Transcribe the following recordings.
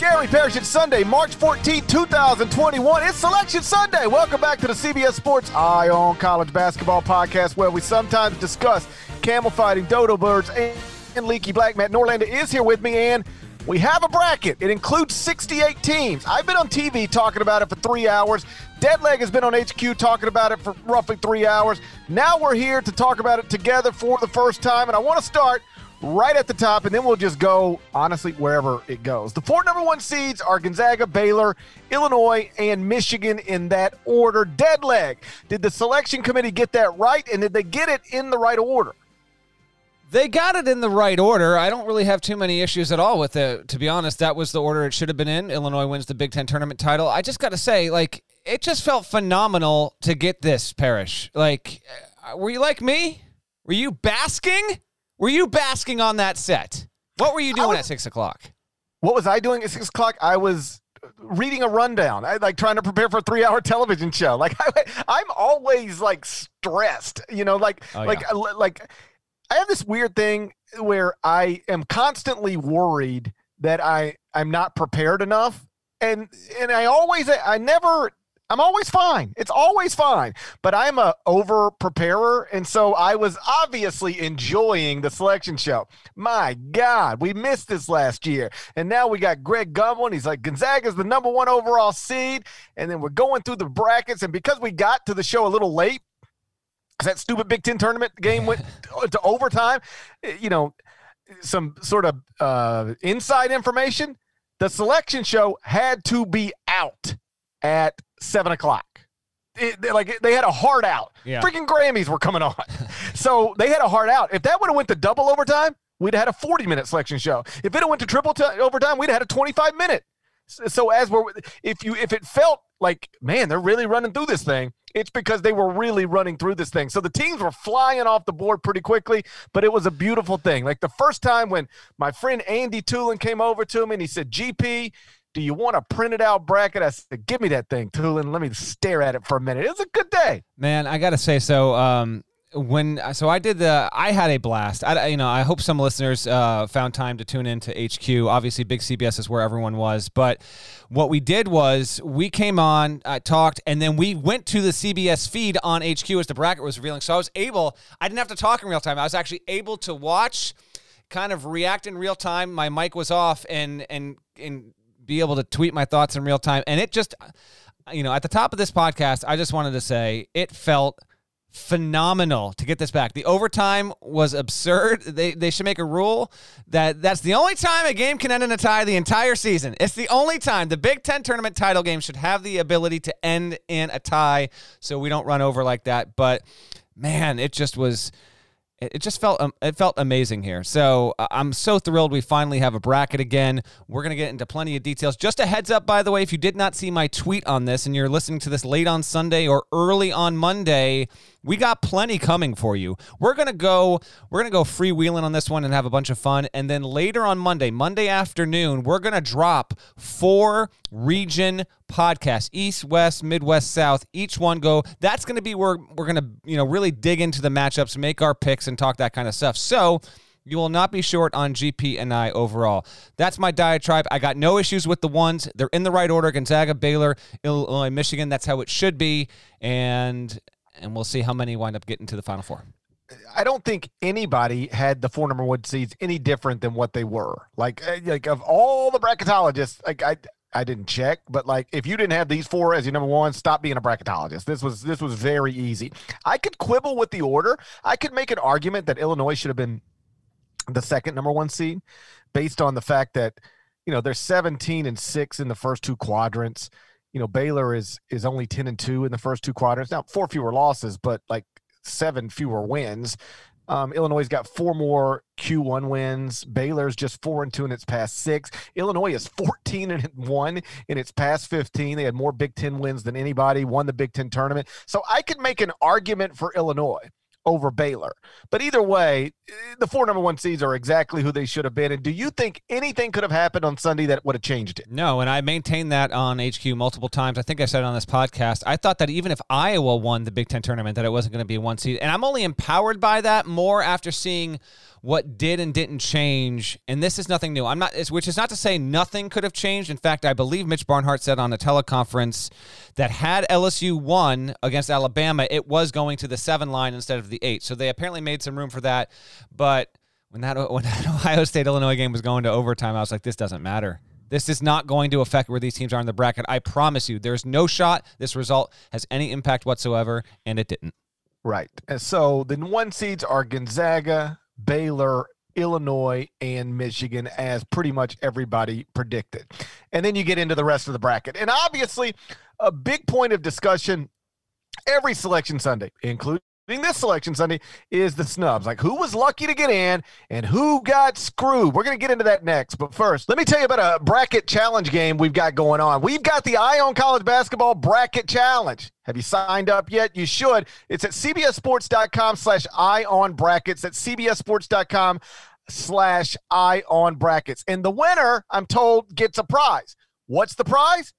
Gary Parrish. It's Sunday, March 14, 2021. It's Selection Sunday. Welcome back to the CBS Sports Eye on College Basketball podcast, where we sometimes discuss camel fighting, dodo birds, and, and leaky black. Matt Norlander is here with me, and we have a bracket. It includes 68 teams. I've been on TV talking about it for three hours. Deadleg has been on HQ talking about it for roughly three hours. Now we're here to talk about it together for the first time, and I want to start right at the top, and then we'll just go, honestly, wherever it goes. The four number one seeds are Gonzaga, Baylor, Illinois, and Michigan in that order. Dead leg. Did the selection committee get that right, and did they get it in the right order? They got it in the right order. I don't really have too many issues at all with it. To be honest, that was the order it should have been in. Illinois wins the Big Ten tournament title. I just got to say, like, it just felt phenomenal to get this, Parrish. Like, were you like me? Were you basking? Were you basking on that set? What were you doing was- at six o'clock? What was I doing at six o'clock? I was reading a rundown. I like trying to prepare for a three-hour television show. Like I, I'm always like stressed, you know, like Oh, like yeah. like I have this weird thing where I am constantly worried that I I'm not prepared enough, and and I always I never. I'm always fine. It's always fine. But I'm a over preparer. And so I was obviously enjoying the selection show. My God, we missed this last year. And now we got Greg Gumbel. He's like, Gonzaga's the number one overall seed. And then we're going through the brackets. And because we got to the show a little late, that stupid Big Ten tournament game went to overtime, eh, you know, some sort of uh, inside information. The selection show had to be out at seven o'clock. It, they- like they had a hard out. Yeah. Freaking Grammys were coming on, so they had a hard out. If that would have went to double overtime, we'd have had a forty-minute selection show. If it went to triple t- overtime, we'd have had a twenty-five minute. So, so as we're, if you if it felt like man, they're really running through this thing, it's because they were really running through this thing. So the teams were flying off the board pretty quickly, but it was a beautiful thing. Like the first time when my friend Andy Tulin came over to me and he said, "GP." Do you want a printed out bracket? I said, "Give me that thing, Tulin. Let me stare at it for a minute." It was a good day. Man, I gotta say so. Um, when so I did the, I had a blast. I, you know, I hope some listeners uh, found time to tune in to HQ. Obviously, Big CBS is where everyone was, but what we did was we came on, I talked, and then we went to the CBS feed on HQ as the bracket was revealing. So I was able, I didn't have to talk in real time. I was actually able to watch, kind of react in real time. My mic was off, and and and be able to tweet my thoughts in real time, and it just you know, at the top of this podcast, I just wanted to say it felt phenomenal to get this back. The overtime was absurd. They they should make a rule that that's the only time a game can end in a tie the entire season. It's the only time the Big 10 tournament title game should have the ability to end in a tie so we don't run over like that. But man, it just was it just felt um, it felt amazing here. So uh, I'm so thrilled we finally have a bracket again. We're gonna get into plenty of details. Just a heads up, by the way, if you did not see my tweet on this and you're listening to this late on Sunday or early on Monday, we got plenty coming for you. We're gonna go we're gonna go freewheeling on this one and have a bunch of fun. And then later on Monday, Monday afternoon, we're gonna drop four region podcasts east west midwest south. Each one go that's to be where we're to you know really dig into the matchups make our picks and talk that kind of stuff. So you will not be short on gp and i overall. That's my diatribe. I got no issues with the ones. They're in the right order. Gonzaga baylor illinois michigan. That's how it should be. And and we'll see how many wind up getting to the final four I don't think anybody had the four number one seeds any different than what they were. Like, uh, like of all the bracketologists, like I, I didn't check, but like if you didn't have these four as your number one, stop being a bracketologist. This was this was very easy. I could quibble with the order. I could make an argument that Illinois should have been the second number one seed based on the fact that you know they're 17 and 6 in the first two quadrants you know baylor is is only 10 and 2 in the first two quadrants now four fewer losses but like seven fewer wins um, Illinois got four more Q1 wins. Baylor's just four and two in its past six. Illinois is 14 and one in its past 15. They had more Big Ten wins than anybody, won the Big Ten tournament. So I could make an argument for Illinois over Baylor. But either way, eh, the four number one seeds are exactly who they should have been. And do you think anything could have happened on Sunday that would have changed it? No, and I maintained that on HQ multiple times. I think I said it on this podcast. I thought that even if Iowa won the Big Ten tournament, that it wasn't going to be one seed. And I'm only empowered by that more after seeing what did and didn't change. And this is nothing new. I'm not, which is not to say nothing could have changed. In fact, I believe Mitch Barnhart said on a teleconference that had LSU won against Alabama, it was going to the seven line instead of the eight. So they apparently made some room for that. But when that when that Ohio State Illinois game was going to overtime, I was like, this doesn't matter. This is not going to affect where these teams are in the bracket. I promise you, there's no shot this result has any impact whatsoever, and it didn't. Right. And so the one seeds are Gonzaga, Baylor, Illinois, and Michigan, as pretty much everybody predicted. And then you get into the rest of the bracket. And obviously, a big point of discussion every selection Sunday, including this selection Sunday is the snubs. Like who was lucky to get in and who got screwed. We're going to get into that next. But first, let me tell you about a bracket challenge game we've got going on. We've got the Eye on College Basketball Bracket Challenge. Have you signed up yet? You should. It's at cbssports.com slash eye on brackets. At cbssports.com slash eye on brackets. And the winner, I'm told, gets a prize. What's the prize?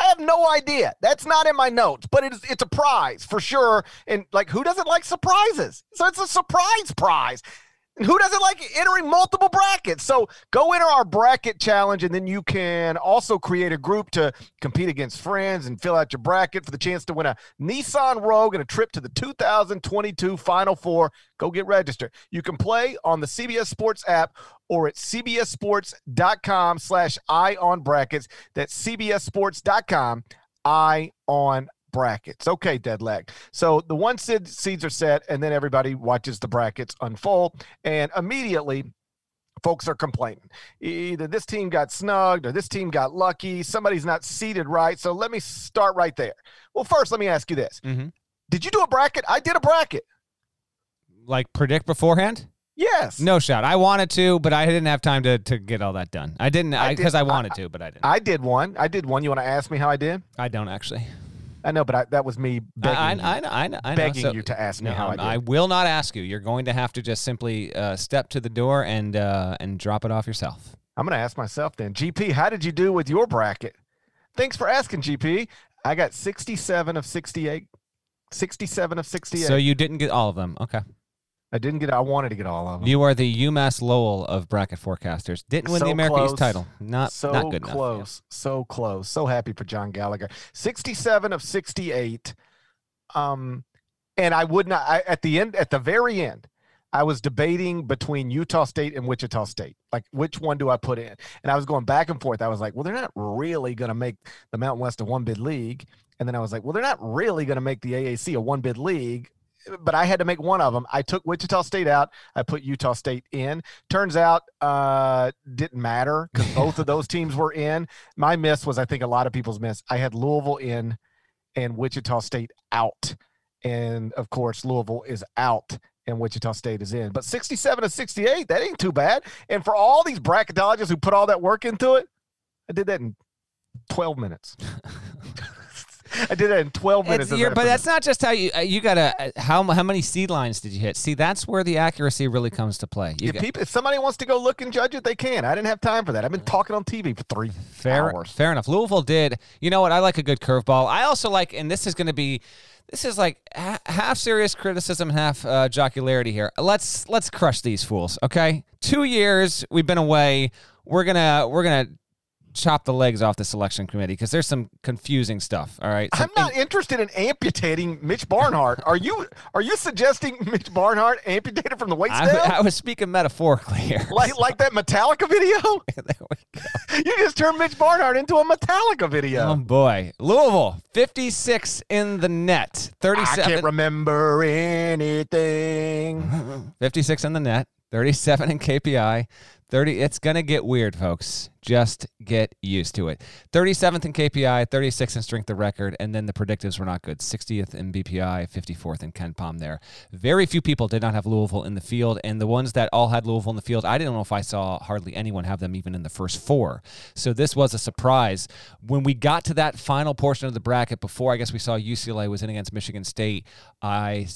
I have no idea. That's not in my notes, but it's it's a prize for sure. And like, who doesn't like surprises? So it's a surprise prize. Who doesn't like entering multiple brackets? So go enter our bracket challenge, and then you can also create a group to compete against friends and fill out your bracket for the chance to win a Nissan Rogue and a trip to the 2022 Final Four. Go get registered. You can play on the CBS Sports app or at cbssports.com slash eye on brackets. That's cbssports.com eye on brackets. Okay, Deadleg. So the one seed, seeds are set, and then everybody watches the brackets unfold, and immediately folks are complaining. Either this team got snugged or this team got lucky. Somebody's not seated right. So let me start right there. Well, first, let me ask you this: mm-hmm. Did you do a bracket? I did a bracket. Like predict beforehand? Yes. No shot. I wanted to, but I didn't have time to, to get all that done. I didn't because I, I, wanted I, to, but I didn't. I did one. I did one. You want to ask me how I did? I don't actually. I know, but I, that was me begging, I, I, I, I begging so, you to ask me no, how I did. I will not ask you. You're going to have to just simply uh, step to the door and uh, and drop it off yourself. I'm going to ask myself then. GP, how did you do with your bracket? Thanks for asking, GP. I got 67 of 68. 67 of 68. So you didn't get all of them. Okay. I didn't get. I wanted to get all of them. You are the UMass Lowell of bracket forecasters. Didn't win so the American close. East title. Not so not good close. enough. So close. So happy for John Gallagher. Sixty-seven of sixty-eight. Um, and I would not. I, at the end, at the very end, I was debating between Utah State and Wichita State. Like, which one do I put in? And I was going back and forth. I was like, well, they're not really going to make the Mountain West a one bid league. And then I was like, well, they're not really going to make the AAC a one bid league but I had to make one of them. I took Wichita State out. I put Utah State in. Turns out, uh, didn't matter because both of those teams were in. My miss was, I think, a lot of people's miss. I had Louisville in and Wichita State out, and of course, Louisville is out and Wichita State is in. But 67 to 68, that ain't too bad. And for all these bracketologists who put all that work into it, I did that in 12 minutes. I did that in 12 minutes. but that's not just how you uh, you gotta uh, how how many seed lines did you hit? See, that's where the accuracy really comes to play. if, got, people, if somebody wants to go look and judge it, they can. I didn't have time for that. I've been talking on TV for three fair, hours. Fair enough. Louisville did. You know what? I like a good curveball. I also like, and this is going to be this is like half serious criticism, half uh, jocularity here. Let's let's crush these fools, okay? Two years we've been away. We're gonna we're gonna chop the legs off the selection committee because there's some confusing stuff. All right, I'm not interested in amputating Mitch Barnhart. are you are you suggesting Mitch Barnhart amputated from the waist I, down? I was speaking metaphorically here. like like that Metallica video? you just turned Mitch Barnhart into a Metallica video. Oh boy, Louisville 56 in the net, 37. I can't remember anything. 56 in the net, 37 in KPI, 30 it's going to get weird folks. Just get used to it. 37th in kpi 36th in strength of record and then the predictives were not good. 60th in bpi 54th in KenPom there. Very few people did not have louisville in the field and the ones that all had louisville in the field i didn't know if i saw hardly anyone have them even in the first four. So this was a surprise. When we got to that final portion of the bracket before i guess we saw ucla was in against michigan state i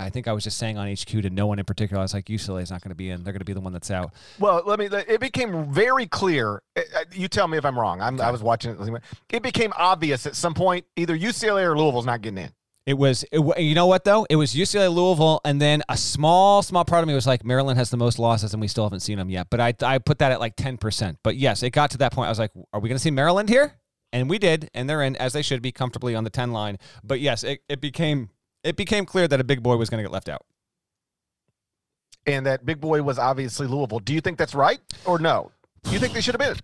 I think I was just saying on HQ to no one in particular. I was like, UCLA is not going to be in. They're going to be the one that's out. Well, let me. It became very clear. Uh, uh, you tell me if I'm wrong. I'm, I was watching it. It became obvious at some point either UCLA or Louisville's not getting in. It was, it, you know what though? It was UCLA, Louisville, and then a small, small part of me was like, Maryland has the most losses, and we still haven't seen them yet. But I, I put that at like ten percent. But yes, it got to that point. I was like, are we going to see Maryland here? And we did, and they're in as they should be comfortably on the ten line. But yes, it, it became it became clear that a big boy was going to get left out and that big boy was obviously Louisville. Do you think that's right or no? Do you think they should have been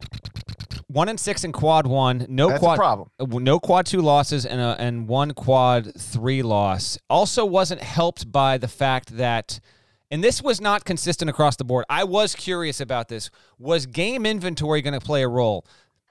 one and six in quad one, no that's quad problem, uh, no quad two losses, and a, and one quad three loss. Also, wasn't helped by the fact that. And this was not consistent across the board. I was curious about this. Was game inventory going to play a role?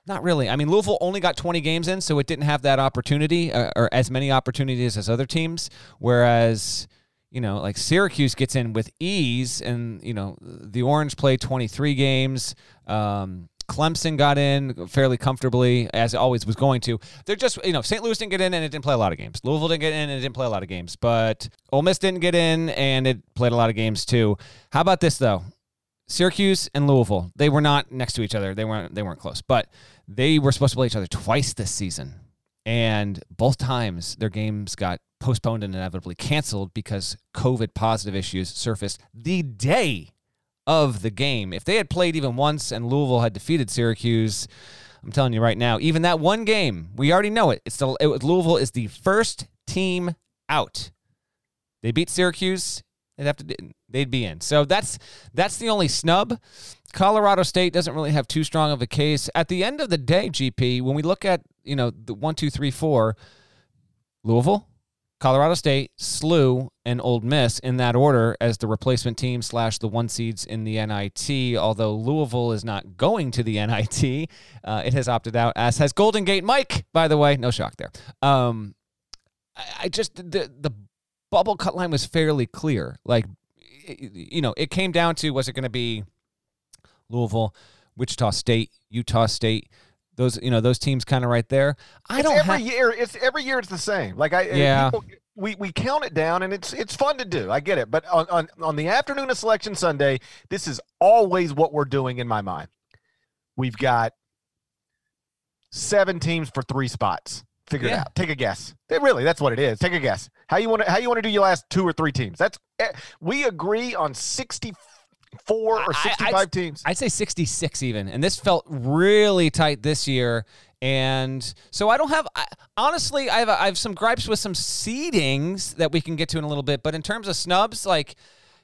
Not really. I mean, Louisville only got 20 games in, so it didn't have that opportunity uh, or as many opportunities as other teams. Whereas you know, like Syracuse gets in with ease, and you know the Orange played 23 games. Um, Clemson got in fairly comfortably, as it always was going to. They're just, you know, St. Louis didn't get in and it didn't play a lot of games. Louisville didn't get in and it didn't play a lot of games. But Ole Miss didn't get in and it played a lot of games too. How about this though? Syracuse and Louisville, they were not next to each other. They weren't. They weren't close, but they were supposed to play each other twice this season, and both times their games got postponed and inevitably canceled because COVID positive issues surfaced the day of the game. If they had played even once and Louisville had defeated Syracuse, I'm telling you right now, even that one game, we already know it. It's the it, Louisville is the first team out. They beat Syracuse, they'd have to they'd be in. So that's that's the only snub. Colorado State doesn't really have too strong of a case. At the end of the day, GP, when we look at you know the one, two, three, four, Louisville, Colorado State, SLU, and Ole Miss in that order as the replacement team slash the one seeds in the NIT. Although Louisville is not going to the NIT, uh, it has opted out, as has Golden Gate Mike. By the way, no shock there. Um, I, I just the the bubble cut line was fairly clear. Like, you know, it came down to was it going to be Louisville, Wichita State, Utah State those you know those teams kind of right there. I it's don't every ha- year. It's every year. It's the same. Like I yeah. People, we, we count it down and it's it's fun to do. I get it. But on, on on the afternoon of selection Sunday, this is always what we're doing in my mind. We've got seven teams for three spots. Figure yeah. it out. Take a guess. It really, that's what it is. Take a guess. How you want to how you want to do your last two or three teams? That's eh, we agree on sixty four or 65 teams? I'd say 66 even. And this felt really tight this year. And so I don't have, I, honestly, I have, I have some gripes with some seedings that we can get to in a little bit. But in terms of snubs, like,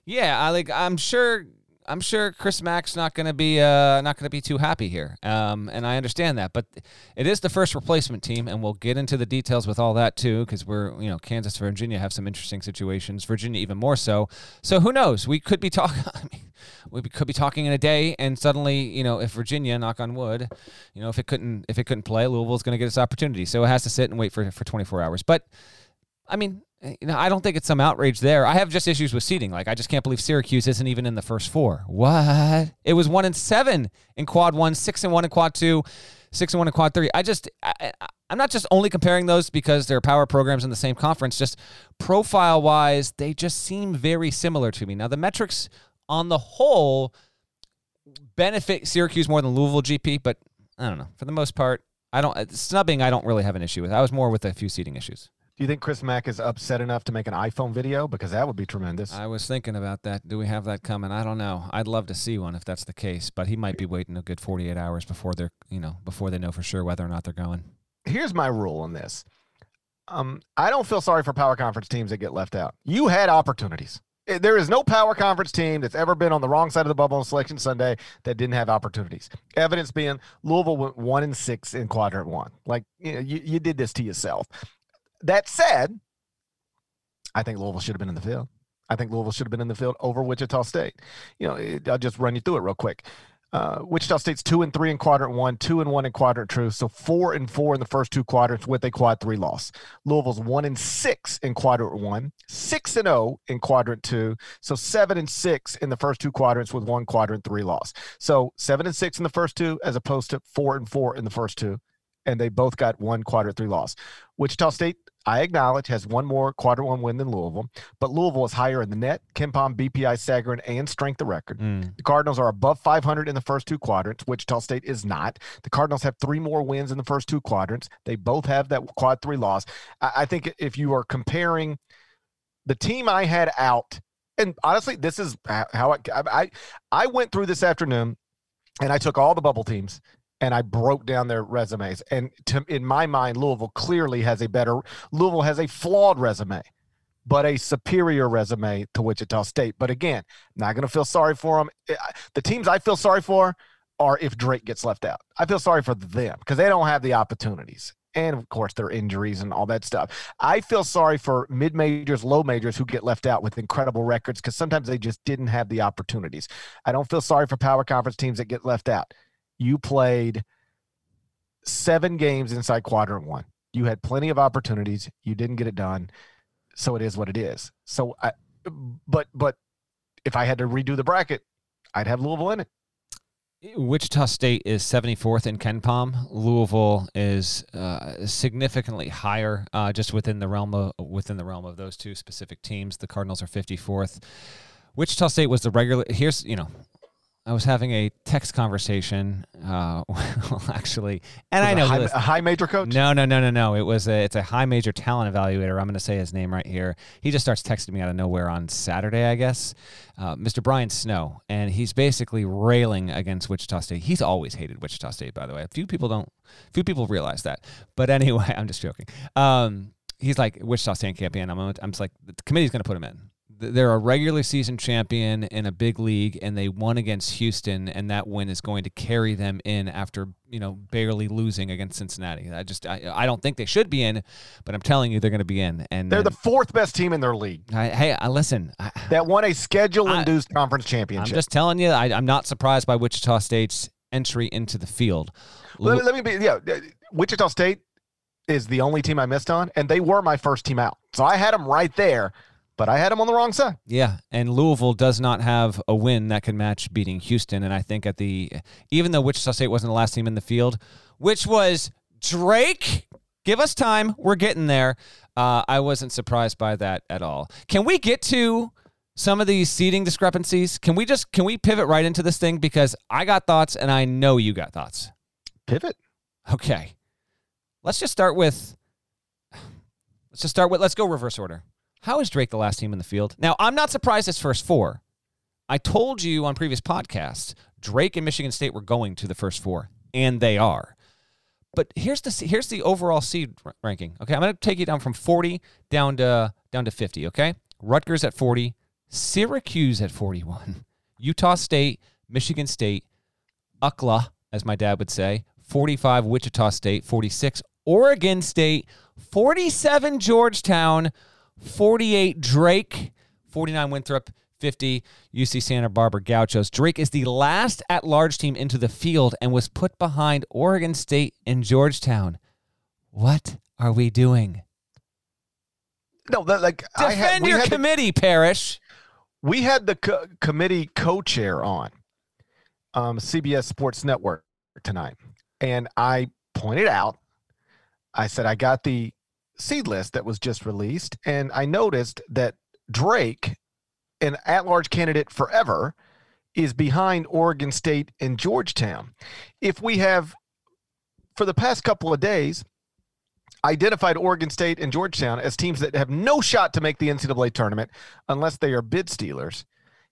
yeah, I like, I'm sure I'm sure Chris Mack's not going to be uh, not going to be too happy here, um, and I understand that. But it is the first replacement team, and we'll get into the details with all that too, because we're you know Kansas, Virginia have some interesting situations. Virginia even more so. So who knows? We could be talking. Mean, we could be talking in a day, and suddenly you know if Virginia, knock on wood, you know if it couldn't if it couldn't play, Louisville's going to get its opportunity. So it has to sit and wait for for 24 hours. But I mean, you know, I don't think it's some outrage there. I have just issues with seating. Like, I just can't believe Syracuse isn't even in the first four. What? It was one and seven in quad one, six and one in quad two, six and one in quad three. I just, I, I'm not just only comparing those because they're power programs in the same conference. Just profile wise, they just seem very similar to me. Now, the metrics on the whole benefit Syracuse more than Louisville GP, but I don't know. For the most part, I don't snubbing. I don't really have an issue with. I was more with a few seating issues. Do you think Chris Mack is upset enough to make an iPhone video? Because that would be tremendous. I was thinking about that. Do we have that coming? I don't know. I'd love to see one if that's the case, but he might be waiting a good 48 hours before they're, you know, before they know for sure whether or not they're going. Here's my rule on this. Um, I don't feel sorry for power conference teams that get left out. You had opportunities. Eh, There is no power conference team that's ever been on the wrong side of the bubble on Selection Sunday that didn't have opportunities. Evidence being Louisville went one and six in quadrant one. Like you know, you, you did this to yourself. That said, I think Louisville should have been in the field. I think Louisville should have been in the field over Wichita State. You know, it, I'll just run you through it real quick. Uh, Wichita State's two and three in quadrant one, two and one in quadrant two, so four and four in the first two quadrants with a quad three loss. Louisville's one and six in quadrant one, six and zero in quadrant two, so seven and six in the first two quadrants with one quadrant three loss. So seven and six in the first two, as opposed to four and four in the first two, and they both got one quadrant three loss. Wichita State, I acknowledge, has one more quadrant one win than Louisville, but Louisville is higher in the net, KenPom, BPI, Sagarin, and strength of record. Mm. The Cardinals are above 500 in the first two quadrants. Wichita State is not. The Cardinals have three more wins in the first two quadrants. They both have that quad three loss. I, I think if you are comparing the team I had out, and honestly, this is how how I, I I went through this afternoon, and I took all the bubble teams and I broke down their resumes. And to, in my mind, Louisville clearly has a better. Louisville has a flawed resume but a superior resume to Wichita State. But again, not going to feel sorry for them. Eh, the teams I feel sorry for are if Drake gets left out. I feel sorry for them because they don't have the opportunities. And of course, their injuries and all that stuff. I feel sorry for mid majors, low majors who get left out with incredible records because sometimes they just didn't have the opportunities. I don't feel sorry for power conference teams that get left out. You played seven games inside quadrant one. You had plenty of opportunities. You didn't get it done so it is what it is. So I, but but if I had to redo the bracket, I'd have Louisville in it. Wichita State is 74th in KenPom. Louisville is uh, significantly higher, uh, just within the realm of within the realm of those two specific teams. The Cardinals are 54th. Wichita State was the regular. Here's you know, I was having a text conversation, uh, well, actually, and I know a high, a high major coach. no, no, no, no, no. It was a, it's a high major talent evaluator. I'm going to say his name right here. He just starts texting me out of nowhere on Saturday, I guess. Uh, Mr. Brian Snow, and he's basically railing against Wichita State. He's always hated Wichita State, by the way. A few people don't, few people realize that. But anyway, I'm just joking. Um, he's like Wichita State can't be in. I'm, I'm just like the committee's going to put him in they're a regular season champion in a big league and they won against Houston and that win is going to carry them in after you know barely losing against Cincinnati. I just I, I don't think they should be in, but I'm telling you they're going to be in. And They're the fourth best team in their league I, hey, I listen. I, that won a schedule-induced conference championship. I'm just telling you. I, I'm not surprised by Wichita State's entry into the field. let, let me be yeah. uh, Wichita State is the only team I missed on, and they were my first team out, so I had them right there, but I had him on the wrong side. Yeah, and Louisville does not have a win that can match beating Houston. And I think at the even though Wichita State wasn't the last team in the field, which was Drake. Give us time. We're getting there. Uh, I wasn't surprised by that at all. Can we get to some of these seating discrepancies? Can we just can we pivot right into this thing because I got thoughts and I know you got thoughts. Pivot. Okay. Let's just start with let's just start with let's go reverse order. How is Drake the last team in the field? Now, I'm not surprised it's first four. I told you on previous podcasts, Drake and Michigan State were going to the first four, and they are. But here's the here's the overall seed ranking. Okay, I'm going to take you down from 40 down to down to 50. Okay, Rutgers at 40, Syracuse at 41, Utah State, Michigan State, UCLA, as my dad would say, 45 Wichita State, 46 Oregon State, 47 Georgetown, 48 Drake, 49 Winthrop, 50 UC Santa Barbara Gauchos. Drake is the last at large team into the field and was put behind Oregon State and Georgetown. What are we doing? No, that, like Defend had, we your had the- committee, Parrish. we had the co- committee co-chair on um, CBS Sports Network tonight, and I pointed out, I said I got the seed list that was just released, and I noticed that Drake, an at-large candidate forever, is behind Oregon State and Georgetown. If we have, for the past couple of days, identified Oregon State and Georgetown as teams that have no shot to make the NCAA tournament unless they are bid stealers.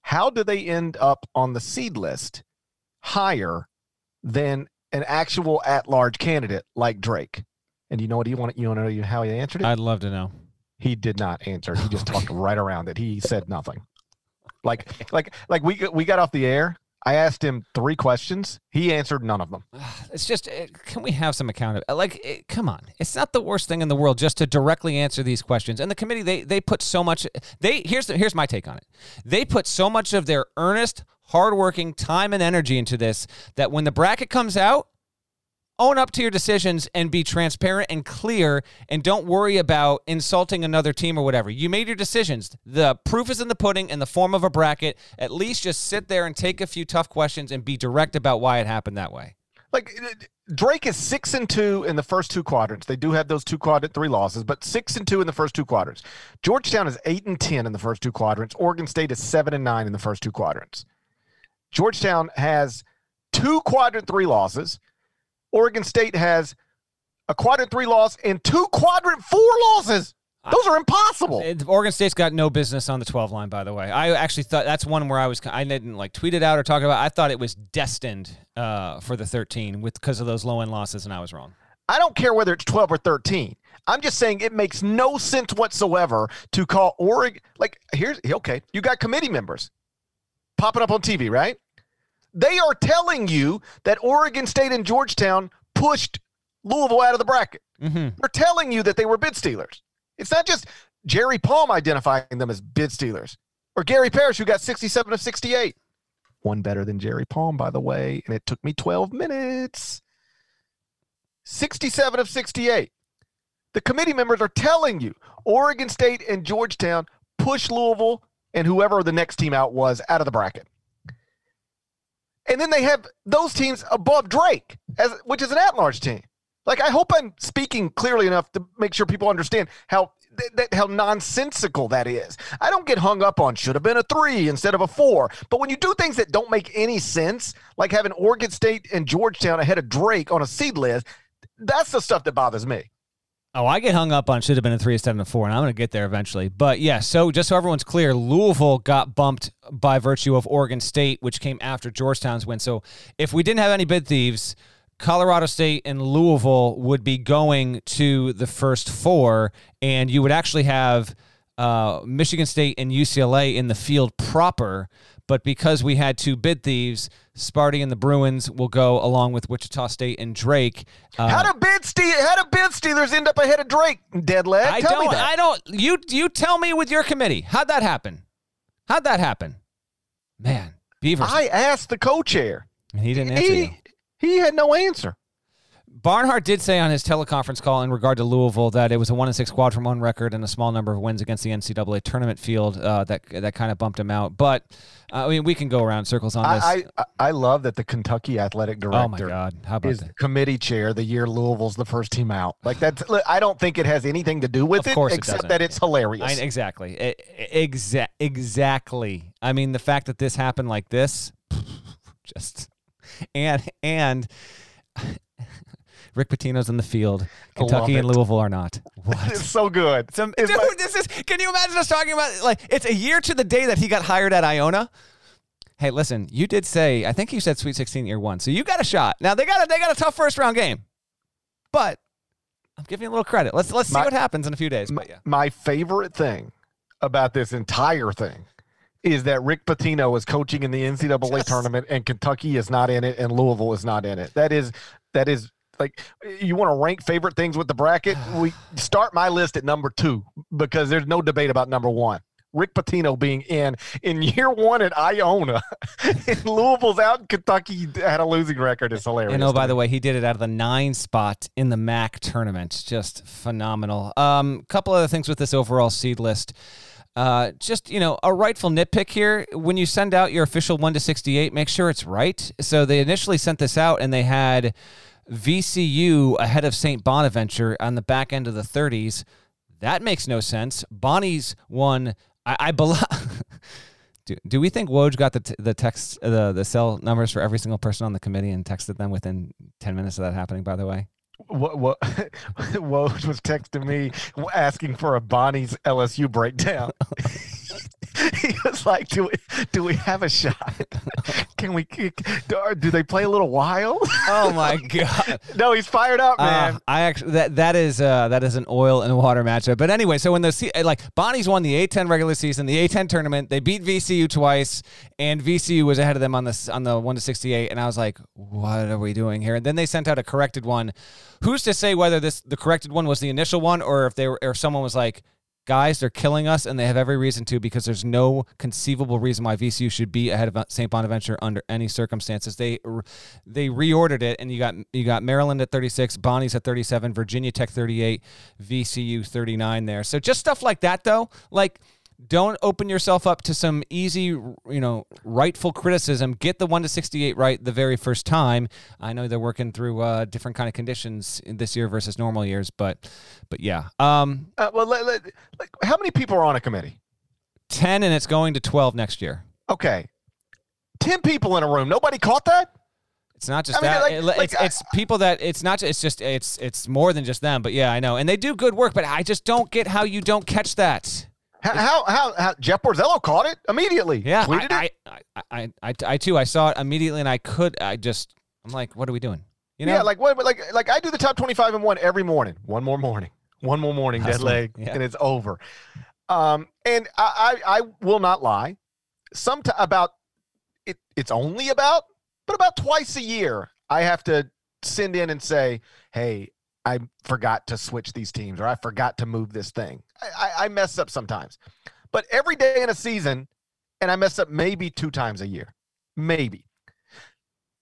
How do they end up on the seed list higher than an actual at-large candidate like Drake? And you know what you want? You want to know how he answered it? I'd love to know. He did not answer. He just talked right around it. He said nothing. Like, like, like we we got off the air I asked him three questions. He answered none of them. It's just, eh, can we have some accountability? Like, it, eh, come on, it's not the worst thing in the world just to directly answer these questions. And the committee, they they put so much. They here's the, here's my take on it. They put so much of their earnest, hardworking time and energy into this that when the bracket comes out, own up to your decisions and be transparent and clear and don't worry about insulting another team or whatever. You made your decisions. The proof is in the pudding in the form of a bracket. At least just sit there and take a few tough questions and be direct about why it happened that way. Like uh, Drake is six and two in the first two quadrants. They do have those two quadrant three losses, but six and two in the first two quadrants. Georgetown is eight and ten in the first two quadrants. Oregon State is seven and nine in the first two quadrants. Georgetown has two quadrant three losses. Oregon State has a quadrant three loss and two quadrant four losses. Those are impossible. Oregon State's got no business on the 12 line, by the way. I actually thought that's one where I was, I didn't like tweet it out or talk about. I thought it was destined uh, for the 13 with because of those low end losses, and I was wrong. I don't care whether it's 12 or 13. I'm just saying it makes no sense whatsoever to call Oregon. Like, here's okay, you got committee members popping up on TV, right? They are telling you that Oregon State and Georgetown pushed Louisville out of the bracket. Mm-hmm. They're telling you that they were bid stealers. It's not just Jerry Palm identifying them as bid stealers or Gary Parrish, who got 67 of 68. One better than Jerry Palm, by the way, and it took me 12 minutes. 67 of 68. The committee members are telling you Oregon State and Georgetown pushed Louisville and whoever the next team out was out of the bracket. And then they have those teams above Drake, as which is an at-large team. Like I hope I'm speaking clearly enough to make sure people understand how that how nonsensical that is. I don't get hung up on should have been a three instead of a four. But when you do things that don't make any sense, like having Oregon State and Georgetown ahead of Drake on a seed list, that's the stuff that bothers me. Oh, I get hung up on should have been a three instead of a four, and I'm going to get there eventually. But yeah, so just so everyone's clear, Louisville got bumped by virtue of Oregon State, which came after Georgetown's win. So if we didn't have any bid thieves, Colorado State and Louisville would be going to the first four, and you would actually have uh, Michigan State and UCLA in the field proper. But because we had two bid thieves, Sparty and the Bruins will go along with Wichita State and Drake. Uh, how do bid steal? How do bid stealers end up ahead of Drake? Dead leg. I tell don't. I don't. You you tell me with your committee. How'd that happen? How'd that happen? Man, Beavers. I asked the co-chair. And he didn't answer he, you. He had no answer. Barnhart did say on his teleconference call in regard to Louisville that it was a one and six squad from one record and a small number of wins against the NCAA tournament field uh, that that kind of bumped him out. But uh, I mean, we can go around circles on this. I, I, I love that the Kentucky athletic director. Oh my God! How about is that? committee chair the year Louisville's the first team out. Like that's. I don't think it has anything to do with of it, except it that it's hilarious. I, exactly. Exa- exactly. I mean, the fact that this happened like this, just and and Rick Pitino's in the field. Kentucky and Louisville are not. What? It's so good. Some, dude, my, this is. Can you imagine us talking about like it's a year to the day that he got hired at Iona? Hey, listen, you did say I think you said Sweet 16 year one, so you got a shot. Now they got a they got a tough first round game, but I'm giving you a little credit. Let's let's see my, what happens in a few days. My, yeah. my favorite thing about this entire thing is that Rick Pitino is coaching in the NCAA yes. tournament and Kentucky is not in it and Louisville is not in it. That is that is like you want to rank favorite things with the bracket. We start my list at number two because there's no debate about number one. Rick Pitino being in in year one at Iona, and Louisville's out. And Kentucky had a losing record. It's hilarious. And oh, by the way, he did it out of the nine spot in the MAAC tournament. Just phenomenal. Um, couple other things with this overall seed list. Uh, just you know, a rightful nitpick here. When you send out your official one to sixty-eight, make sure it's right. So they initially sent this out, and they had VCU ahead of St. Bonaventure on the back end of the 30s. That makes no sense. Bonnie's won. I, I believe. do, do we think Woj got the t- the text uh, the the cell numbers for every single person on the committee and texted them within ten minutes of that happening? By the way, what what Woj was texting me asking for a Bonnie's LSU breakdown. he was like, "Do we do we have a shot? Can we? Do, do they play a little wild?" Oh my god! no, he's fired up, man. Uh, I actually that that is uh, that is an oil and water matchup. But anyway, so when the like Bonnie's won the A10 regular season, the A10 tournament, they beat VCU twice, and VCU was ahead of them on the on the one to sixty eight, and I was like, "What are we doing here?" And then they sent out a corrected one. Who's to say whether this the corrected one was the initial one or if they were or if someone was like guys, they're killing us, and they have every reason to because there's no conceivable reason why VCU should be ahead of uh, St. Bonaventure under any circumstances. They they reordered it, and you got you got Maryland at 36, Bonnie's at 37, Virginia Tech 38, VCU 39 there. So just stuff like that, though, like don't open yourself up to some easy, you know, rightful criticism. Get the one to sixty-eight right the very first time. I know they're working through uh, different kind of conditions this year versus normal years, but, but yeah. Um, uh, well, let, let, like, how many people are on a committee? Ten, and it's going to twelve next year. Okay, ten people in a room. Nobody caught that. It's not just I mean, that. Like, it, like, it's, it's people that it's not. It's just it's it's more than just them. But yeah, I know, and they do good work. But I just don't get how you don't catch that. How, how, how, Jeff Borzello caught it immediately. Yeah, tweeted I, it. I, I, I, I, too. I saw it immediately, and I could. I just, I'm like, what are we doing? You know? Yeah, like what? Like, like I do the top 25 and one every morning. One more morning. One more morning. Dead leg, yeah. and it's over. Um, and I, I, I will not lie. Some about it. It's only about, but about twice a year, I have to send in and say, hey, I forgot to switch these teams or I forgot to move this thing. I, I, I mess up sometimes. But every day in a season, and I mess up maybe two times a year. Maybe.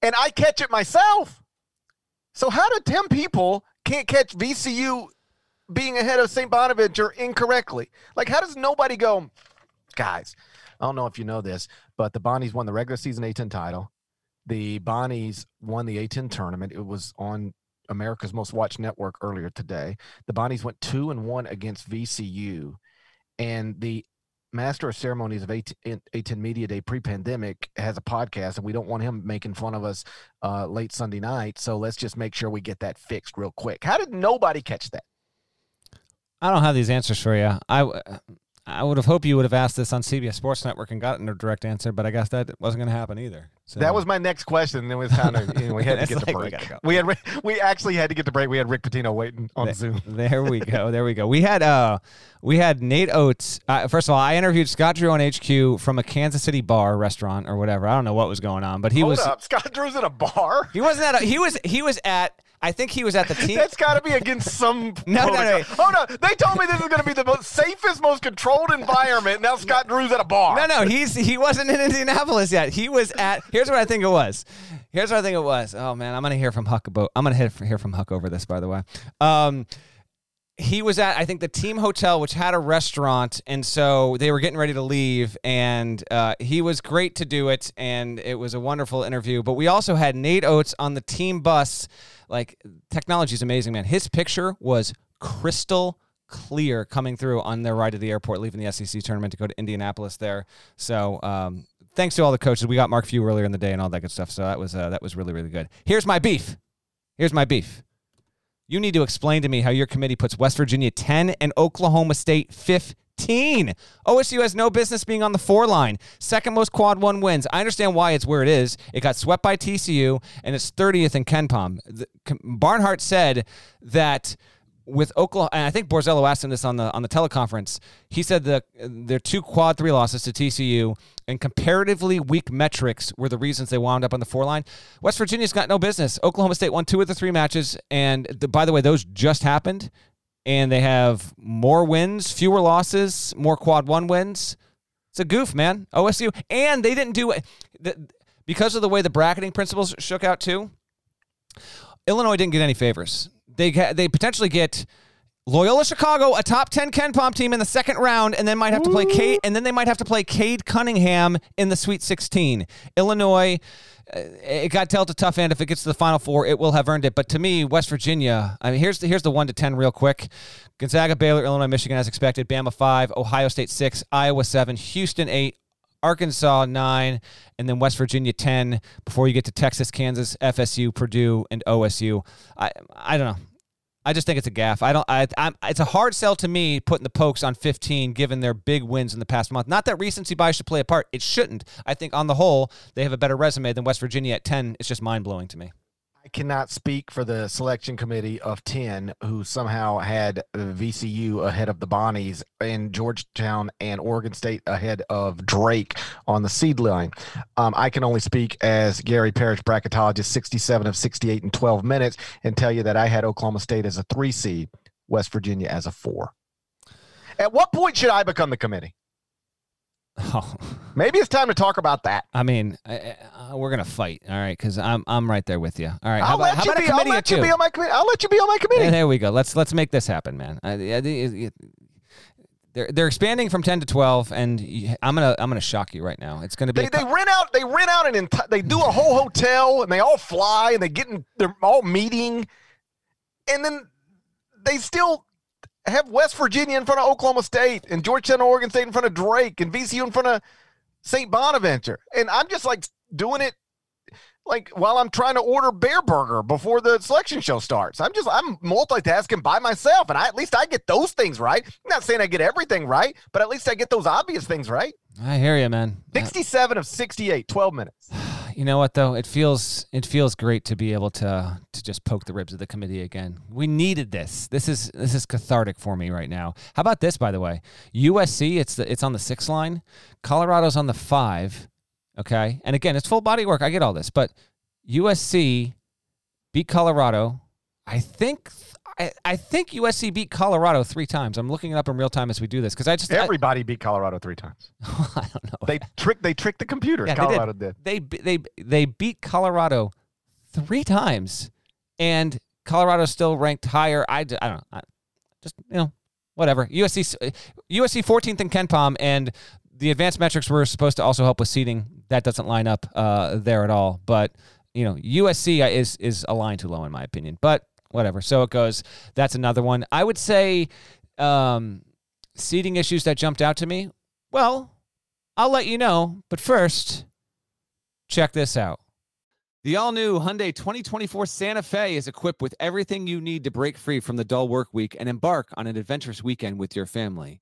And I catch it myself. So how do 10 people can't catch VCU being ahead of St. Bonaventure incorrectly? Like, how does nobody go, guys? I don't know if you know this, but the Bonnies won the regular season A10 title. The Bonnies won the A10 tournament. It was on America's Most Watched Network earlier today. The Bonnies went two and one against VCU, and the Master of Ceremonies of A10 Media Day pre-pandemic has a podcast, and we don't want him making fun of us uh, late Sunday night. So let's just make sure we get that fixed real quick. How did nobody catch that? I don't have these answers for you. I I would have hoped you would have asked this on CBS Sports Network and gotten a direct answer, but I guess that wasn't going to happen either. So. That was my next question. It was kind of you know, we had to get the break. We, go. we, had we actually had to get the break. We had Rick Pitino waiting on there, Zoom. There we go. There we go. We had uh we had Nate Oats. Uh, first of all, I interviewed Scott Drew on HQ from a Kansas City bar restaurant or whatever. I don't know what was going on, but he Hold was up. Scott Drew's in a bar. He wasn't at a, he was he was at I think he was at the team. That's got to be against some. no, no, no. Oh no! They told me this is going to be the most safest, most controlled environment. Now Scott Drew's at a bar. No, no, he's he wasn't in Indianapolis yet. He was at. Here's what I think it was. Here's what I think it was. Oh man, I'm going to hear from Huck about. I'm going to hear from Huck over this. By the way, um, he was at I think the team hotel, which had a restaurant, and so they were getting ready to leave, and uh, he was great to do it, and it was a wonderful interview. But we also had Nate Oats on the team bus like technology is amazing, man. His picture was crystal clear coming through on their ride to the airport, leaving the SEC tournament to go to Indianapolis there. So um, thanks to all the coaches. We got Mark Few earlier in the day and all that good stuff. So that was uh, that was really really good. Here's my beef. Here's my beef. You need to explain to me how your committee puts West Virginia 10 and Oklahoma State 15 15. OSU has no business being on the four line. Second most quad one wins. I understand why it's where it is. It got swept by TCU and it's 30th in KenPom. Barnhart said that with Oklahoma, and I think Borzello asked him this on the on the teleconference. He said that their two quad three losses to TCU and comparatively weak metrics were the reasons they wound up on the four line. West Virginia's got no business. Oklahoma State won two of the three matches, and the, by the way, those just happened and they have more wins, fewer losses, more quad one wins. It's a goof, man. OSU, and they didn't do it because of the way the bracketing principles shook out too. Illinois didn't get any favors. They they potentially get Loyola Chicago, a top 10 KenPom team in the second round, and then might have to play Cade, and then they might have to play Cade Cunningham in the Sweet 16. Illinois uh, it got dealt a tough end. If it gets to the Final Four, it will have earned it. But to me, West Virginia. I mean, here's the here's the one to ten real quick: Gonzaga, Baylor, Illinois, Michigan, as expected. Bama five, Ohio State six, Iowa seven, Houston eight, Arkansas nine, and then West Virginia ten. Before you get to Texas, Kansas, FSU, Purdue, and OSU. I I don't know. I just think it's a gaffe. I don't. I, I'm, it's a hard sell to me putting the Pokes on 15, given their big wins in the past month. Not that recency bias should play a part. It shouldn't. I think on the whole, they have a better resume than West Virginia at 10. It's just mind blowing to me. Cannot speak for the selection committee of 10 who somehow had VCU ahead of the Bonnies and Georgetown and Oregon State ahead of Drake on the seed line. Um, I can only speak as Gary Parrish, bracketologist, 67 of 68 in 12 minutes, and tell you that I had Oklahoma State as a three seed, West Virginia as a four. At what point should I become the committee? Oh. Maybe it's time to talk about that. I mean, I, I, we're gonna fight, all right? Because I'm I'm right there with you. All right, I'll about, how about be, I'll let you be on my committee. I'll let you be on my committee. there we go. Let's let's make this happen, man. I, they're they're expanding from ten to twelve, and I'm gonna I'm gonna shock you right now. It's gonna be they, they rent out they rent out an entire they do a whole hotel and they all fly and they get in they're all meeting, and then they still have West Virginia in front of Oklahoma State and Georgetown, Oregon State in front of Drake and VCU in front of St. Bonaventure. And I'm just like doing it like while I'm trying to order Bareburger before the selection show starts. I'm just I'm multitasking by myself, and I, at least I get those things right. I'm not saying I get everything right, but at least I get those obvious things right. I hear you, man. 67 of 68, 12 minutes. You know what though? It feels it feels great to be able to to just poke the ribs of the committee again. We needed this. This is this is cathartic for me right now. How about this, by the way? USC, it's the it's on the six line. Colorado's on the five. Okay, and again, it's full body work. I get all this, but USC beat Colorado. I think I, I think USC beat Colorado three times. I'm looking it up in real time as we do this because I just everybody I, beat Colorado three times. I don't know. They tricked they tricked the computer. Yeah, Colorado they did. did. They they they beat Colorado three times, and Colorado still ranked higher. I, I don't know. I, just you know whatever. USC USC 14th in KenPom, and the advanced metrics were supposed to also help with seeding. That doesn't line up uh, there at all. But you know USC is is a line too low in my opinion. But whatever. So it goes. That's another one. I would say um, seating issues that jumped out to me. Well, I'll let you know. But first, check this out. The all new Hyundai 2024 Santa Fe is equipped with everything you need to break free from the dull work week and embark on an adventurous weekend with your family.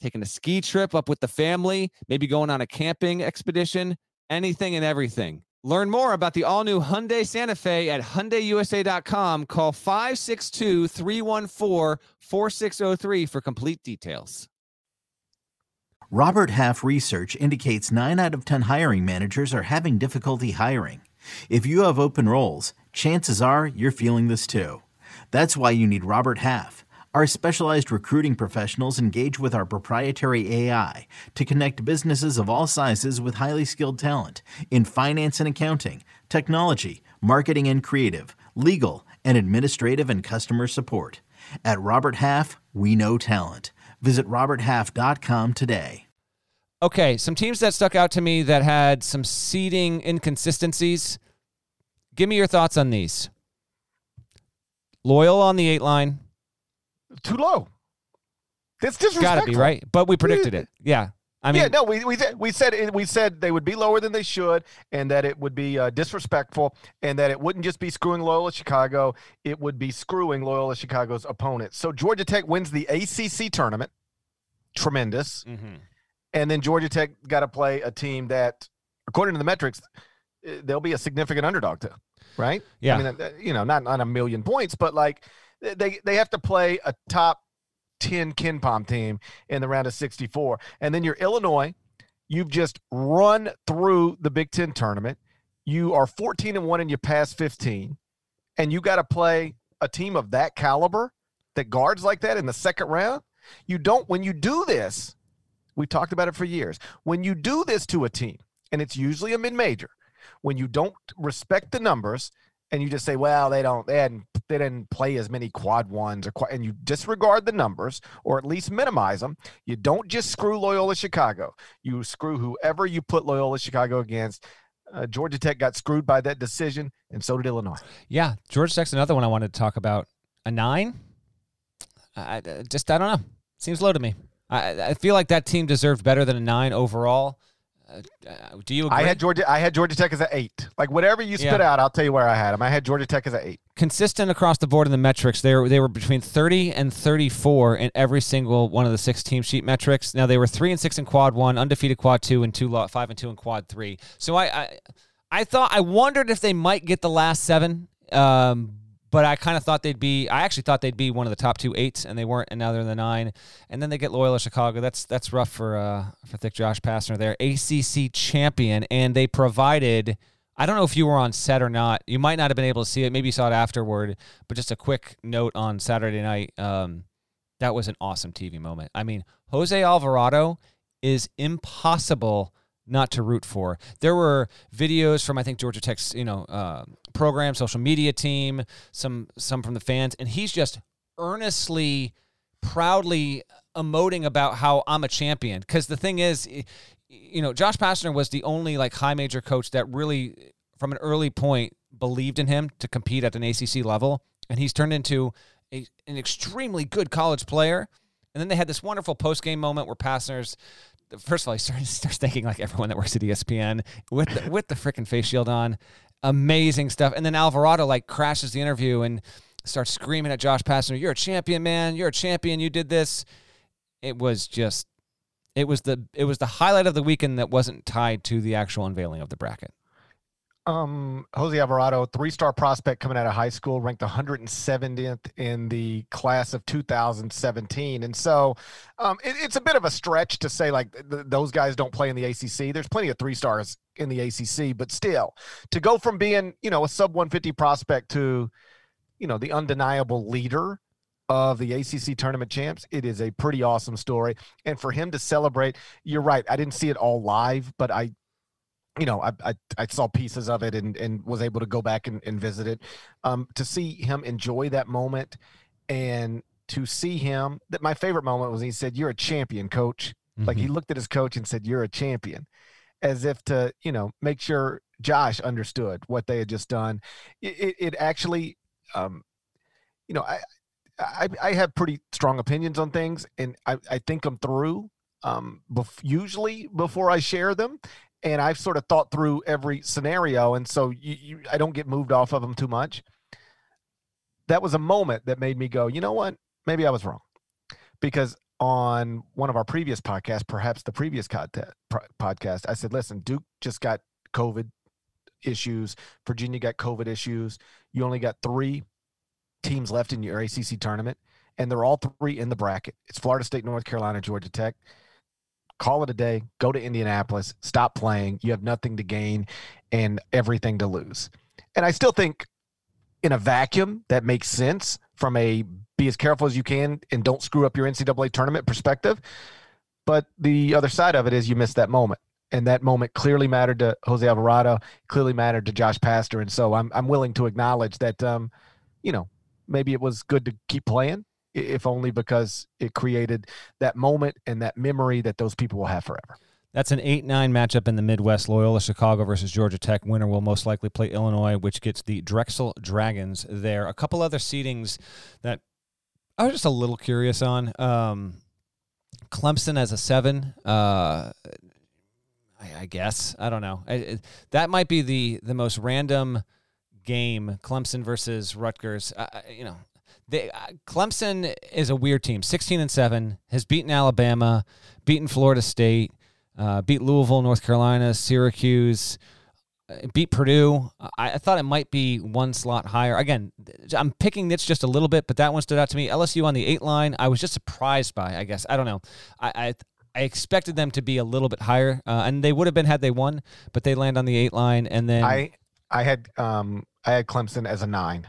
taking a ski trip up with the family, maybe going on a camping expedition, anything and everything. Learn more about the all-new Hyundai Santa Fe at hyundaiusa.com. Call 562-314-4603 for complete details. Robert Half research indicates 9 out of 10 hiring managers are having difficulty hiring. If you have open roles, chances are you're feeling this too. That's why you need Robert Half. Our specialized recruiting professionals engage with our proprietary AI to connect businesses of all sizes with highly skilled talent in finance and accounting, technology, marketing and creative, legal, and administrative and customer support. At Robert Half, we know talent. Visit RobertHalf.com today. Okay, some teams that stuck out to me that had some seeding inconsistencies. Give me your thoughts on these. Loyola on the eight line, too low. That's disrespectful. Got to be right, but we predicted it. Yeah, I mean, yeah, no, we we we said we said they would be lower than they should, and that it would be uh, disrespectful, and that it wouldn't just be screwing Loyola Chicago, it would be screwing Loyola Chicago's opponents. So Georgia Tech wins the ACC tournament, tremendous, mm-hmm. and then Georgia Tech got to play a team that, according to the metrics, eh, they'll be a significant underdog to, right? Yeah, I mean, uh, you know, not on a million points, but like they they have to play a top 10 KenPom team in the round of 64. And then you're Illinois. You've just run through the Big Ten tournament. You are 14 and 1 in your past 15. And you got to play a team of that caliber that guards like that in the second round. You don't, when you do this, we talked about it for years. When you do this to a team, and it's usually a mid major, when you don't respect the numbers and you just say, well, they don't, they hadn't, they didn't play as many quad ones or quad, and you disregard the numbers or at least minimize them. You don't just screw Loyola Chicago. You screw whoever you put Loyola Chicago against. Uh, Georgia Tech got screwed by that decision, and so did Illinois. Yeah, Georgia Tech's another one I wanted to talk about. A nine? I, just I don't know. Seems low to me. I I feel like that team deserved better than a nine overall. Uh, uh, do you agree? I had Georgia. I had Georgia Tech as an eight. Like whatever you spit Yeah. out, I'll tell you where I had them. I had Georgia Tech as an eight. consistent across the board in the metrics. They were they were between 30 and 34 in every single one of the six team sheet metrics. Now they were three and six in quad one, undefeated quad two, and two five and two in quad three. So I I, I thought I wondered if they might get the last seven. Um, but I kind of thought they'd be. I actually thought they'd be one of the top two eights, and they weren't. And now they're in the nine. And then they get Loyola Chicago. That's that's rough for uh for thick Josh Pastner there, ACC champion, and they provided. I don't know if you were on set or not. You might not have been able to see it. Maybe you saw it afterward. But just a quick note on Saturday night. Um, that was an awesome TV moment. I mean, Jose Alvarado is impossible not to root for. There were videos from I think Georgia Tech's you know uh, program, social media team, some some from the fans, and he's just earnestly, proudly emoting about how I'm a champion. Because the thing is, you know, Josh Pastner was the only like high major coach that really, from an early point, believed in him to compete at an ACC level, and he's turned into a, an extremely good college player. And then they had this wonderful post game moment where Pastner's first of all, he starts, starts thinking like everyone that works at ESPN with the, with the freaking face shield on. Amazing stuff. And then Alvarado like crashes the interview and starts screaming at Josh Pastner, "You're a champion, man! You're a champion! You did this." It was just, it was the it was the highlight of the weekend that wasn't tied to the actual unveiling of the bracket. Um, Jose Alvarado, three-star prospect coming out of high school, ranked 170th in the class of 2017, and so um, it, it's a bit of a stretch to say like th- those guys don't play in the ACC. There's plenty of three stars in the ACC, but still, to go from being you know a sub 150 prospect to you know the undeniable leader of the ACC tournament champs, it is a pretty awesome story. And for him to celebrate, you're right. I didn't see it all live, but I you know, I, I, I saw pieces of it and, and was able to go back and, and visit it. Um, to see him enjoy that moment and to see him that my favorite moment was he said, You're a champion, coach. Like he looked at his coach and said, You're a champion. As if to, you know, make sure Josh understood what they had just done. It, it, it actually um, you know, I, I I have pretty strong opinions on things and I, I think them through um bef- usually before I share them and I've sort of thought through every scenario, and so you, you, I don't get moved off of them too much. That was a moment that made me go, you know what? Maybe I was wrong, because on one of our previous podcasts, perhaps the previous content, podcast, I said, listen, Duke just got COVID issues, Virginia got COVID issues. You only got three teams left in your ACC tournament, and they're all three in the bracket. It's Florida State, North Carolina, Georgia Tech call it a day, go to Indianapolis, stop playing. You have nothing to gain and everything to lose. And I still think in a vacuum that makes sense from a be as careful as you can and don't screw up your NCAA tournament perspective. But the other side of it is you missed that moment. And that moment clearly mattered to Jose Alvarado, clearly mattered to Josh Pastner. And so I'm I'm willing to acknowledge that um, you know, maybe it was good to keep playing if only because it created that moment and that memory that those people will have forever. That's an 8 9 matchup in the Midwest. Loyola Chicago versus Georgia Tech. Winner will most likely play Illinois, which gets the Drexel Dragons there. A couple other seedings that I was just a little curious on. Um, Clemson as a seven. Uh, I, I guess. I don't know. I, that might be the, the most random game Clemson versus Rutgers. Uh, you know, they, uh, Clemson is a weird team. 16 and 7, has beaten Alabama, beaten Florida State uh, beat Louisville, North Carolina, Syracuse, uh, beat Purdue. I, I thought it might be one slot higher. Again, I'm picking this just a little bit, but that one stood out to me. LSU on the eight line, I was just surprised by. I guess I don't know. I I, I expected them to be a little bit higher, uh, and they would have been had they won, but they land on the eight line, and then I I had um I had Clemson as a nine.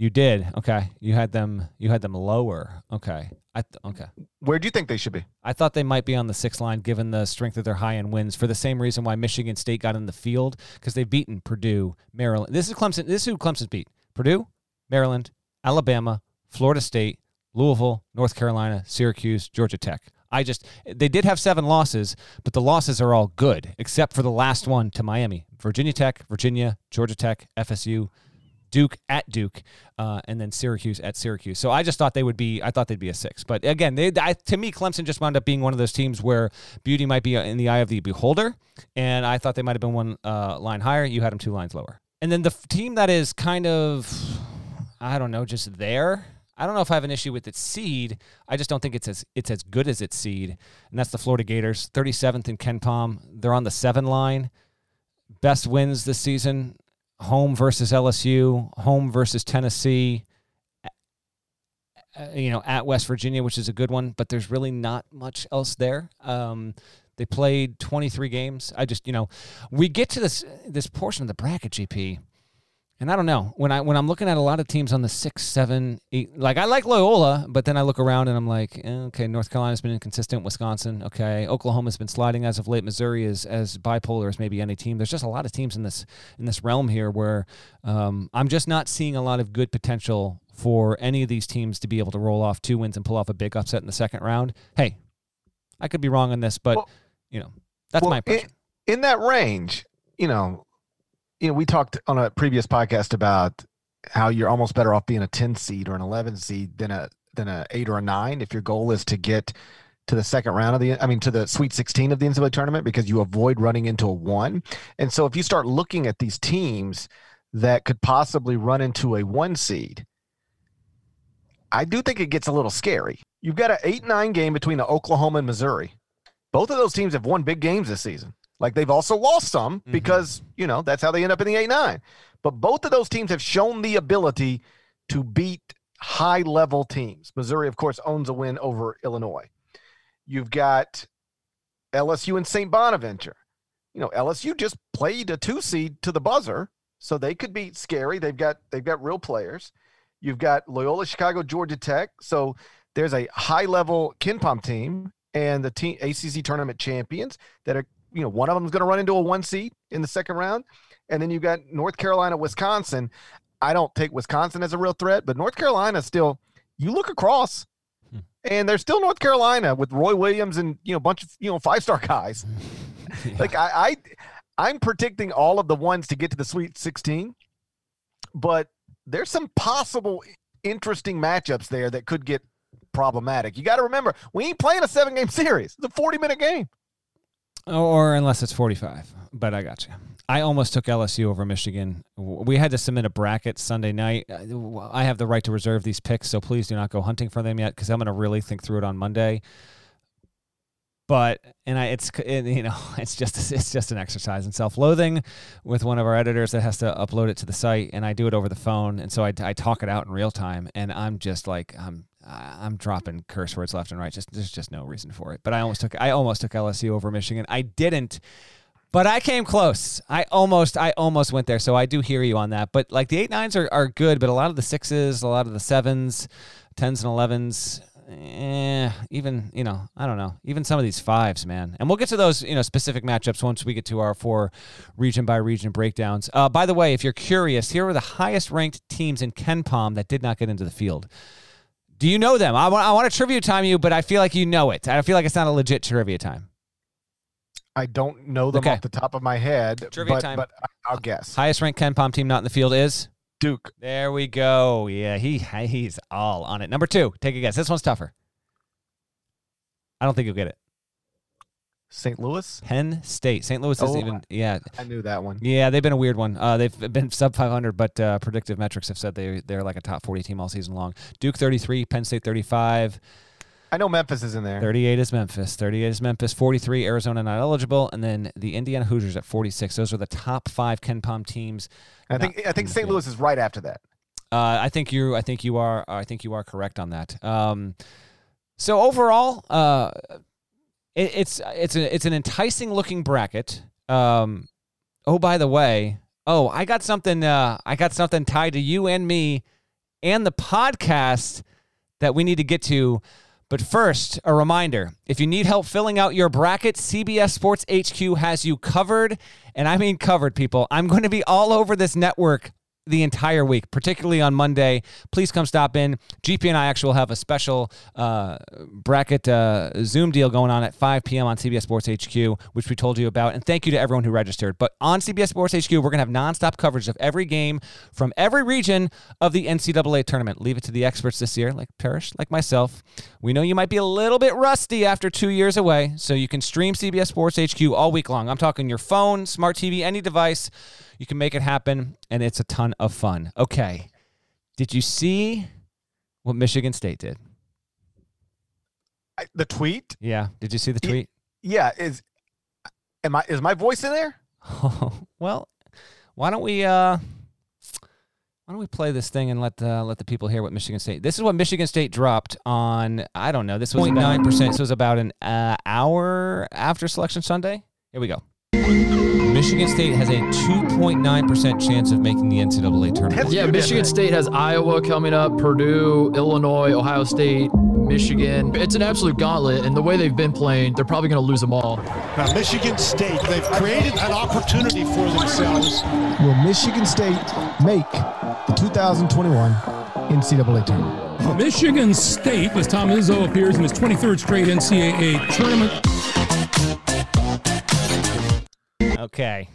You did. Okay. You had them. You had them lower. Okay. I th- okay. Where do you think they should be? I thought they might be on the six line given the strength of their high end wins for the same reason why Michigan State got in the field because they've beaten Purdue, Maryland. This is Clemson. This is who Clemson's beat: Purdue, Maryland, Alabama, Florida State, Louisville, North Carolina, Syracuse, Georgia Tech. I just they did have seven losses, but the losses are all good except for the last one to Miami, Virginia Tech, Virginia, Georgia Tech, FSU, Duke at Duke, uh, and then Syracuse at Syracuse. So I just thought they would be. I thought they'd be a six. But again, they, I, to me, Clemson just wound up being one of those teams where beauty might be in the eye of the beholder, and I thought they might have been one uh, line higher. You had them two lines lower. And then the f- team that is kind of, I don't know, just there. I don't know if I have an issue with its seed. I just don't think it's as it's as good as its seed, and that's the Florida Gators, 37th in KenPom. They're on the seven line. Best wins this season: home versus LSU, home versus Tennessee. uh, You know, at West Virginia, which is a good one, but there's really not much else there. Um, they played 23 games. I just, you know, we get to this this portion of the bracket, GP, and I don't know when I when I'm looking at a lot of teams on the six, seven, eight. Like I like Loyola, but then I look around and I'm like, eh, okay, North Carolina's been inconsistent. Wisconsin, okay, Oklahoma's been sliding as of late. Missouri is as bipolar as maybe any team. There's just a lot of teams in this in this realm here where um, I'm just not seeing a lot of good potential for any of these teams to be able to roll off two wins and pull off a big upset in the second round. Hey, I could be wrong on this, but Well- you know that's Well, my in, in that range, you know, you know, we talked on a previous podcast about how you're almost better off being a 10 seed or an 11 seed than a than a 8 or a 9 if your goal is to get to the second round of the I mean to the sweet 16 of the NCAA tournament because you avoid running into a 1. And so if you start looking at these teams that could possibly run into a 1 seed, I do think it gets a little scary. You've got an 8-9 game between Oklahoma and Missouri. Both of those teams have won big games this season. Like they've also lost some Mhm. because, you know, that's how they end up in the 8 9. But both of those teams have shown the ability to beat high level teams. Missouri, of course, owns a win over Illinois. You've got LSU and St. Bonaventure. You know, LSU just played a two seed to the buzzer, so they could be scary. They've got they've got real players. You've got Loyola Chicago, Georgia Tech. So there's a high level KenPom team and the team ACC tournament champions that are, you know, one of them is going to run into a one seed in the second round. And then you've got North Carolina, Wisconsin. I don't take Wisconsin as a real threat, but North Carolina still, you look across Hmm. and there's still North Carolina with Roy Williams and, you know, a bunch of, you know, five star guys. Like I, I, I'm predicting all of the ones to get to the Sweet 16, but there's some possible interesting matchups there that could get problematic. You got to remember, we ain't playing a seven game series. It's a 40 minute game. Or unless it's 45. But I got you. I almost took LSU over Michigan. We had to submit a bracket Sunday night. Uh, I have the right to reserve these picks, so please do not go hunting for them yet because I'm going to really think through it on Monday. But and I, it's it, you know, it's just it's just an exercise in self-loathing with one of our editors that has to upload it to the site, and I do it over the phone, and so I, I talk it out in real time, and I'm just like I'm I'm dropping curse words left and right. Just there's just no reason for it. But I almost took I almost took LSU over Michigan. I didn't, but I came close. I almost I almost went there. So I do hear you on that. But like the eight nines are, are good, but a lot of the sixes, a lot of the sevens, tens and elevens, eh, even you know I don't know, even some of these fives, man. And we'll get to those you know specific matchups once we get to our four region by region breakdowns. Uh, by the way, if you're curious, here are the highest ranked teams in KenPom that did not get into the field. Do you know them? I want, I want to trivia time you, but I feel like you know it. I feel like it's not a legit trivia time. I don't know them Okay. off the top of my head, Trivia but, time. but I'll guess. Highest ranked KenPom team not in the field is? Duke. There we go. Yeah, he he's all on it. Number two, take a guess. This one's tougher. I don't think you'll get it. St. Louis? Penn State. St. Louis isn't Oh, even. Yeah, I knew that one. yeah, they've been a weird one. Uh, they've been sub 500, but uh, predictive metrics have said they they're like a top 40 team all season long. Duke 33, Penn State 35. I know Memphis is in there. 38 is Memphis. 38 is Memphis. 43, Arizona not eligible. And then the Indiana Hoosiers at 46. Those are the top five KenPom teams. I think I think St. Louis is right after that. Uh, I think you. I think you are. I think you are correct on that. Um, so overall, uh, it, it's it's a, it's an enticing looking bracket. Um, oh, by the way, oh, I got something. Uh, I got something tied to you and me and the podcast that we need to get to. But first, a reminder if you need help filling out your bracket, CBS Sports HQ has you covered. And I mean covered, people. I'm going to be all over this network the entire week, particularly on Monday. Please come stop in. GP and I actually will have a special uh, bracket uh, Zoom deal going on at 5 p.m. on CBS Sports HQ, which we told you about. And thank you to everyone who registered. But on CBS Sports HQ, we're going to have nonstop coverage of every game from every region of the NCAA tournament. Leave it to the experts this year, like Parrish, like myself. We know you might be a little bit rusty after two years away, so you can stream CBS Sports HQ all week long. I'm talking your phone, smart TV, any device. You can make it happen, and it's a ton of fun. Okay. Did you see what Michigan State did? I, the tweet? Yeah. Did you see the tweet? Yeah. Is am I is my voice in there? Oh, well, why don't we uh why don't we play this thing and let uh, let the people hear what Michigan State? This is what Michigan State dropped on. I don't know. This was 0.9 percent. This was about an uh, hour after Selection Sunday. Here we go. Michigan State has a 2.9% chance of making the NCAA tournament. Yeah, Michigan State has Iowa coming up, Purdue, Illinois, Ohio State, Michigan. It's an absolute gauntlet, and the way they've been playing, they're probably going to lose them all. Now, Michigan State, they've created an opportunity for themselves. Will Michigan State make the 2021 NCAA tournament? Michigan State, as Tom Izzo appears in his 23rd straight NCAA tournament. Okay.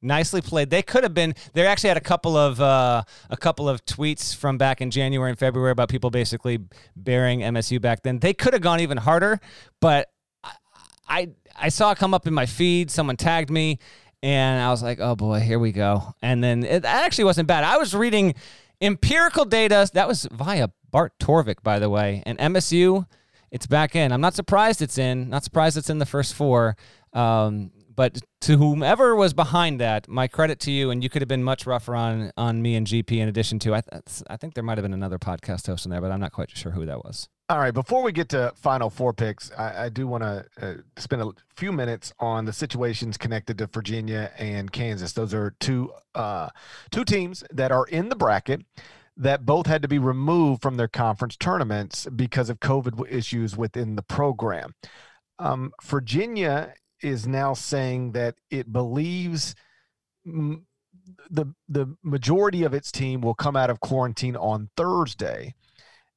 Nicely played. They could have been. They actually had a couple of uh, a couple of tweets from back in January and February about people basically burying MSU back then. They could have gone even harder, but I I saw it come up in my feed. Someone tagged me, and I was like, oh boy, here we go. And then it actually wasn't bad. I was reading empirical data. That was via Bart Torvik, by the way, and MSU. It's back in. I'm not surprised it's in. Not surprised it's in the first four. Um, but to whomever was behind that, my credit to you. And you could have been much rougher on on me and GP. In addition to, I, I think there might have been another podcast host in there, but I'm not quite sure who that was. All right. Before we get to final four picks, I, I do want to uh, spend a few minutes on the situations connected to Virginia and Kansas. Those are two uh, two teams that are in the bracket that both had to be removed from their conference tournaments because of COVID issues within the program. Um, Virginia is now saying that it believes m- the the majority of its team will come out of quarantine on Thursday.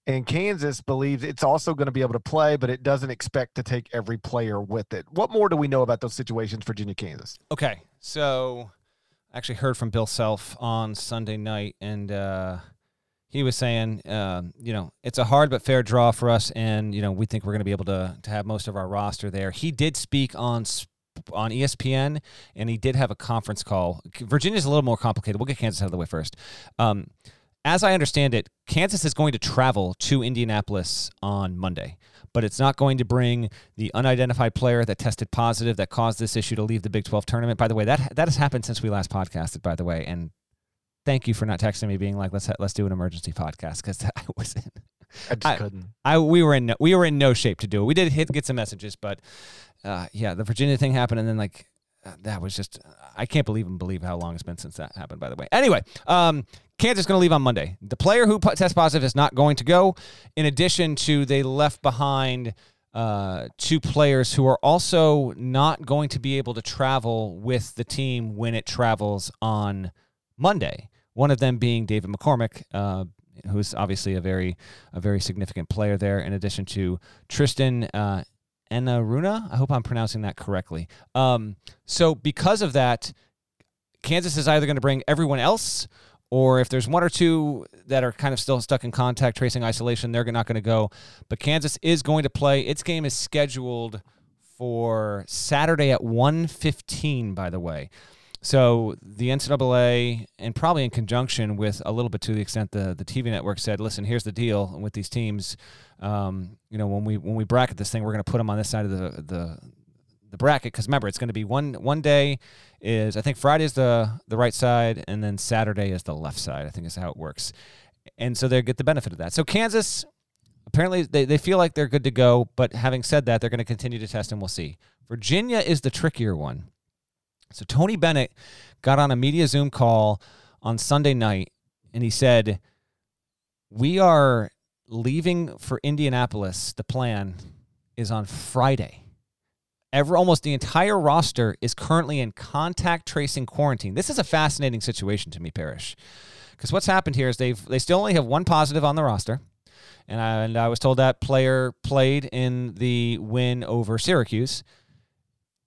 And Kansas believes it's also going to be able to play, but it doesn't expect to take every player with it. What more do we know about those situations, Virginia, Kansas? Okay, so I actually heard from Bill Self on Sunday night, and uh, he was saying, uh, you know, it's a hard but fair draw for us, and you know, we think we're going to be able to to have most of our roster there. He did speak on on ESPN, and he did have a conference call. Virginia's a little more complicated. We'll get Kansas out of the way first. Um, as I understand it, Kansas is going to travel to Indianapolis on Monday, but it's not going to bring the unidentified player that tested positive that caused this issue to leave the Big 12 tournament. By the way, that that has happened since we last podcasted. By the way, and thank you for not texting me being like let's let's do an emergency podcast because I wasn't. I just I, couldn't. I we were in no, we were in no shape to do it. We did hit get some messages, but uh, yeah, the Virginia thing happened, and then like uh, that was just I can't believe and believe how long it's been since that happened. By the way, anyway, um, Kansas going to leave on Monday. The player who test positive is not going to go. In addition to they left behind. Uh, two players who are also not going to be able to travel with the team when it travels on Monday. One of them being David McCormick, uh, who's obviously a very a very significant player there. In addition to Tristan uh, Enaruna, I hope I'm pronouncing that correctly. Um, so because of that, Kansas is either going to bring everyone else, or if there's one or two that are kind of still stuck in contact tracing isolation, they're not going to go. But Kansas is going to play. Its game is scheduled for Saturday at 1:15. By the way. So the NCAA, and probably in conjunction with a little bit to the extent the the TV network said, "Listen, here's the deal with these teams. Um, you know, when we when we bracket this thing, we're going to put them on this side of the the the bracket because remember, it's going to be one one day is I think Friday is the the right side, and then Saturday is the left side. I think is how it works, and so they get the benefit of that. So Kansas." Apparently, they, they feel like they're good to go, but having said that, they're going to continue to test and we'll see. Virginia is the trickier one so Tony Bennett got on a media Zoom call on Sunday night and he said, We are leaving for Indianapolis. The plan is on Friday. Ever, almost the entire roster is currently in contact tracing quarantine. This is a fascinating situation to me, Parrish, because what's happened here is they've they still only have one positive on the roster, and I, and I was told that player played in the win over Syracuse.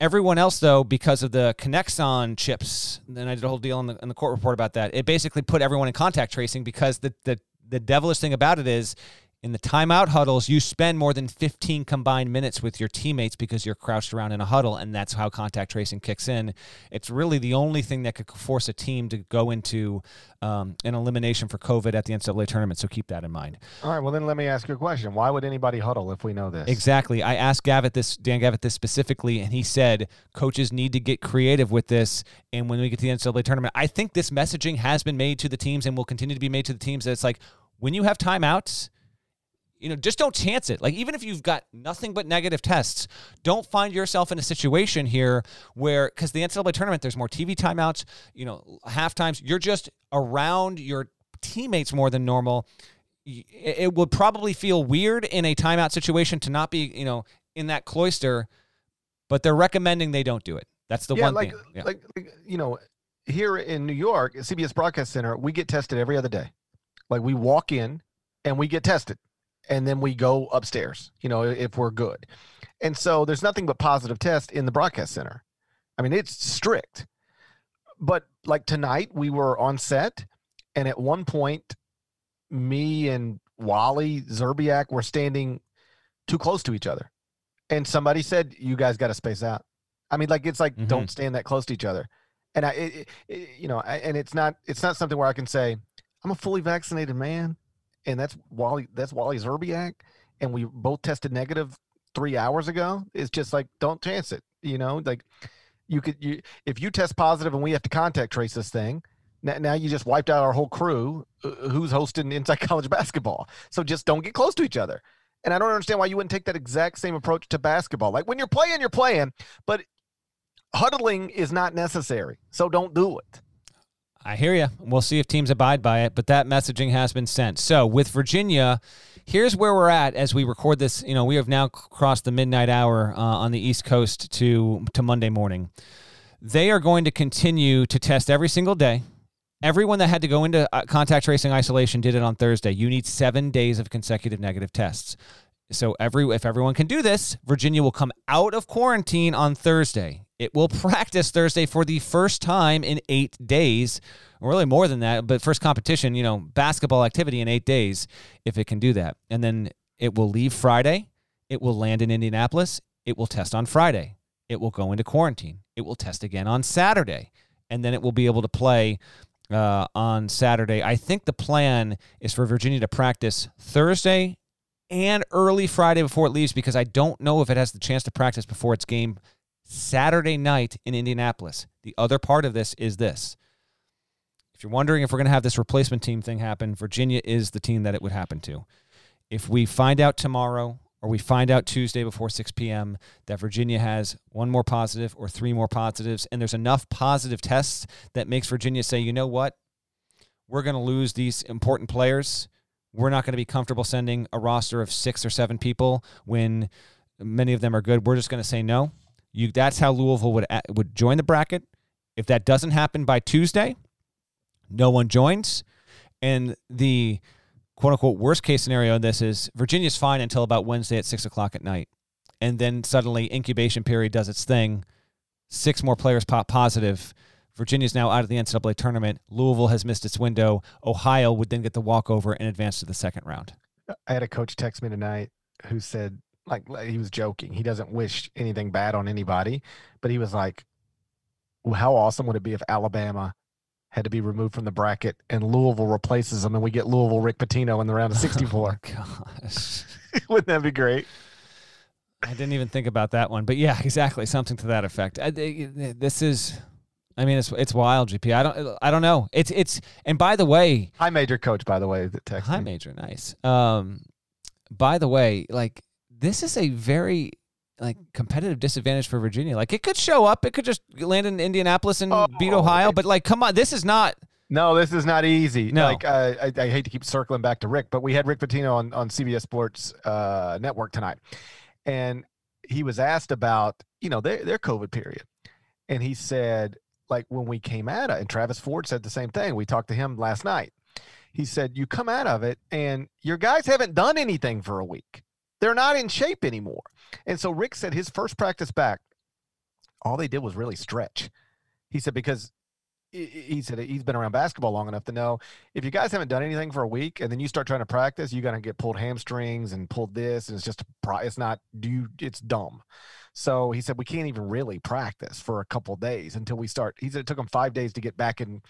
Everyone else, though, because of the Kinexon chips, then I did a whole deal in the, in the court report about that. It basically put everyone in contact tracing because the, the the devilish thing about it is in the timeout huddles, you spend more than 15 combined minutes with your teammates because you're crouched around in a huddle, and that's how contact tracing kicks in. It's really the only thing that could force a team to go into um, an elimination for COVID at the NCAA tournament. So keep that in mind. All right. Well, then let me ask you a question. Why would anybody huddle if we know this? Exactly. I asked Gavitt this, Dan Gavitt this specifically, and he said coaches need to get creative with this. And when we get to the NCAA tournament, I think this messaging has been made to the teams and will continue to be made to the teams. That it's like when you have timeouts you know, just don't chance it. Like, even if you've got nothing but negative tests, don't find yourself in a situation here where, because the NCAA tournament, there's more TV timeouts, you know, half times, you're just around your teammates more than normal. It would probably feel weird in a timeout situation to not be, you know, in that cloister, but they're recommending they don't do it. That's the yeah, one like, thing. Yeah. Like, like, you know, here in New York, at CBS Broadcast Center, we get tested every other day. Like, we walk in and we get tested and then we go upstairs, you know, if we're good. And so there's nothing but positive tests in the broadcast center. I mean, it's strict. But like tonight, we were on set, and at one point, me and Wally Szczerbiak were standing too close to each other. And somebody said, You guys got to space out. I mean, like, it's like, Mhm. don't stand that close to each other. And I, it, it, you know, I, and it's not, it's not something where I can say, I'm a fully vaccinated man and that's Wally that's Wally Szczerbiak, and we both tested negative three hours ago. It's just like don't chance it. You know, like you could you if you test positive and we have to contact trace this thing. Now, now you just wiped out our whole crew uh, who's hosting inside college basketball. So just don't get close to each other. And I don't understand why you wouldn't take that exact same approach to basketball. Like when you're playing, you're playing, but huddling is not necessary. So don't do it. I hear you. We'll see if teams abide by it, but that messaging has been sent. So with Virginia, here's where we're at as we record this. You know, we have now crossed the midnight hour uh, on the East Coast to to Monday morning. They are going to continue to test every single day. Everyone that had to go into uh, contact tracing isolation did it on Thursday. You need seven days of consecutive negative tests. So every if everyone can do this, Virginia will come out of quarantine on Thursday. It will practice Thursday for the first time in eight days, really more than that. But first competition, you know, basketball activity in eight days, if it can do that, and then it will leave Friday. It will land in Indianapolis. It will test on Friday. It will go into quarantine. It will test again on Saturday, and then it will be able to play uh, on Saturday. I think the plan is for Virginia to practice Thursday and early Friday before it leaves because I don't know if it has the chance to practice before its game Saturday night in Indianapolis. The other part of this is this. If you're wondering if we're going to have this replacement team thing happen, Virginia is the team that it would happen to. If we find out tomorrow or we find out Tuesday before 6 p.m. that Virginia has one more positive or three more positives, and there's enough positive tests that makes Virginia say, you know what? We're going to lose these important players. We're not going to be comfortable sending a roster of six or seven people when many of them are good. We're just going to say no. You, that's how Louisville would would join the bracket. If that doesn't happen by Tuesday, no one joins, and the quote unquote worst case scenario in this is Virginia's fine until about Wednesday at six o'clock at night. And then suddenly incubation period does its thing. Six more players pop positive. Virginia's now out of the NCAA tournament. Louisville has missed its window. Ohio would then get the walkover and advance to the second round. I had a coach text me tonight who said, like, he was joking. He doesn't wish anything bad on anybody, but he was like, well, how awesome would it be if Alabama had to be removed from the bracket and Louisville replaces them and we get Louisville Rick Pitino in the round of 64? Oh gosh. Wouldn't that be great? I didn't even think about that one, but yeah, exactly, something to that effect. I, this is, I mean, it's it's wild, GP. I don't I don't know. It's it's and by the way, high major coach, by the way, that text. High major, nice. Um, by the way, like this is a very like competitive disadvantage for Virginia. Like it could show up, it could just land in Indianapolis and Oh, beat Ohio, but like, come on, this is not No, this is not easy. No. Like uh, I, I hate to keep circling back to Rick, but we had Rick Pitino on on CBS Sports uh, Network tonight, and he was asked about you know their their COVID period, and he said like when we came out of and Travis Ford said the same thing. We talked to him last night. He said you come out of it and your guys haven't done anything for a week. They're not in shape anymore. And so Rick said his first practice back, all they did was really stretch. He said because he- said he's been around basketball long enough to know if you guys haven't done anything for a week and then you start trying to practice, you're gonna get pulled hamstrings and pulled this, and it's just it's not do it's dumb. So he said we can't even really practice for a couple days until we start. He said it took him five days to get back in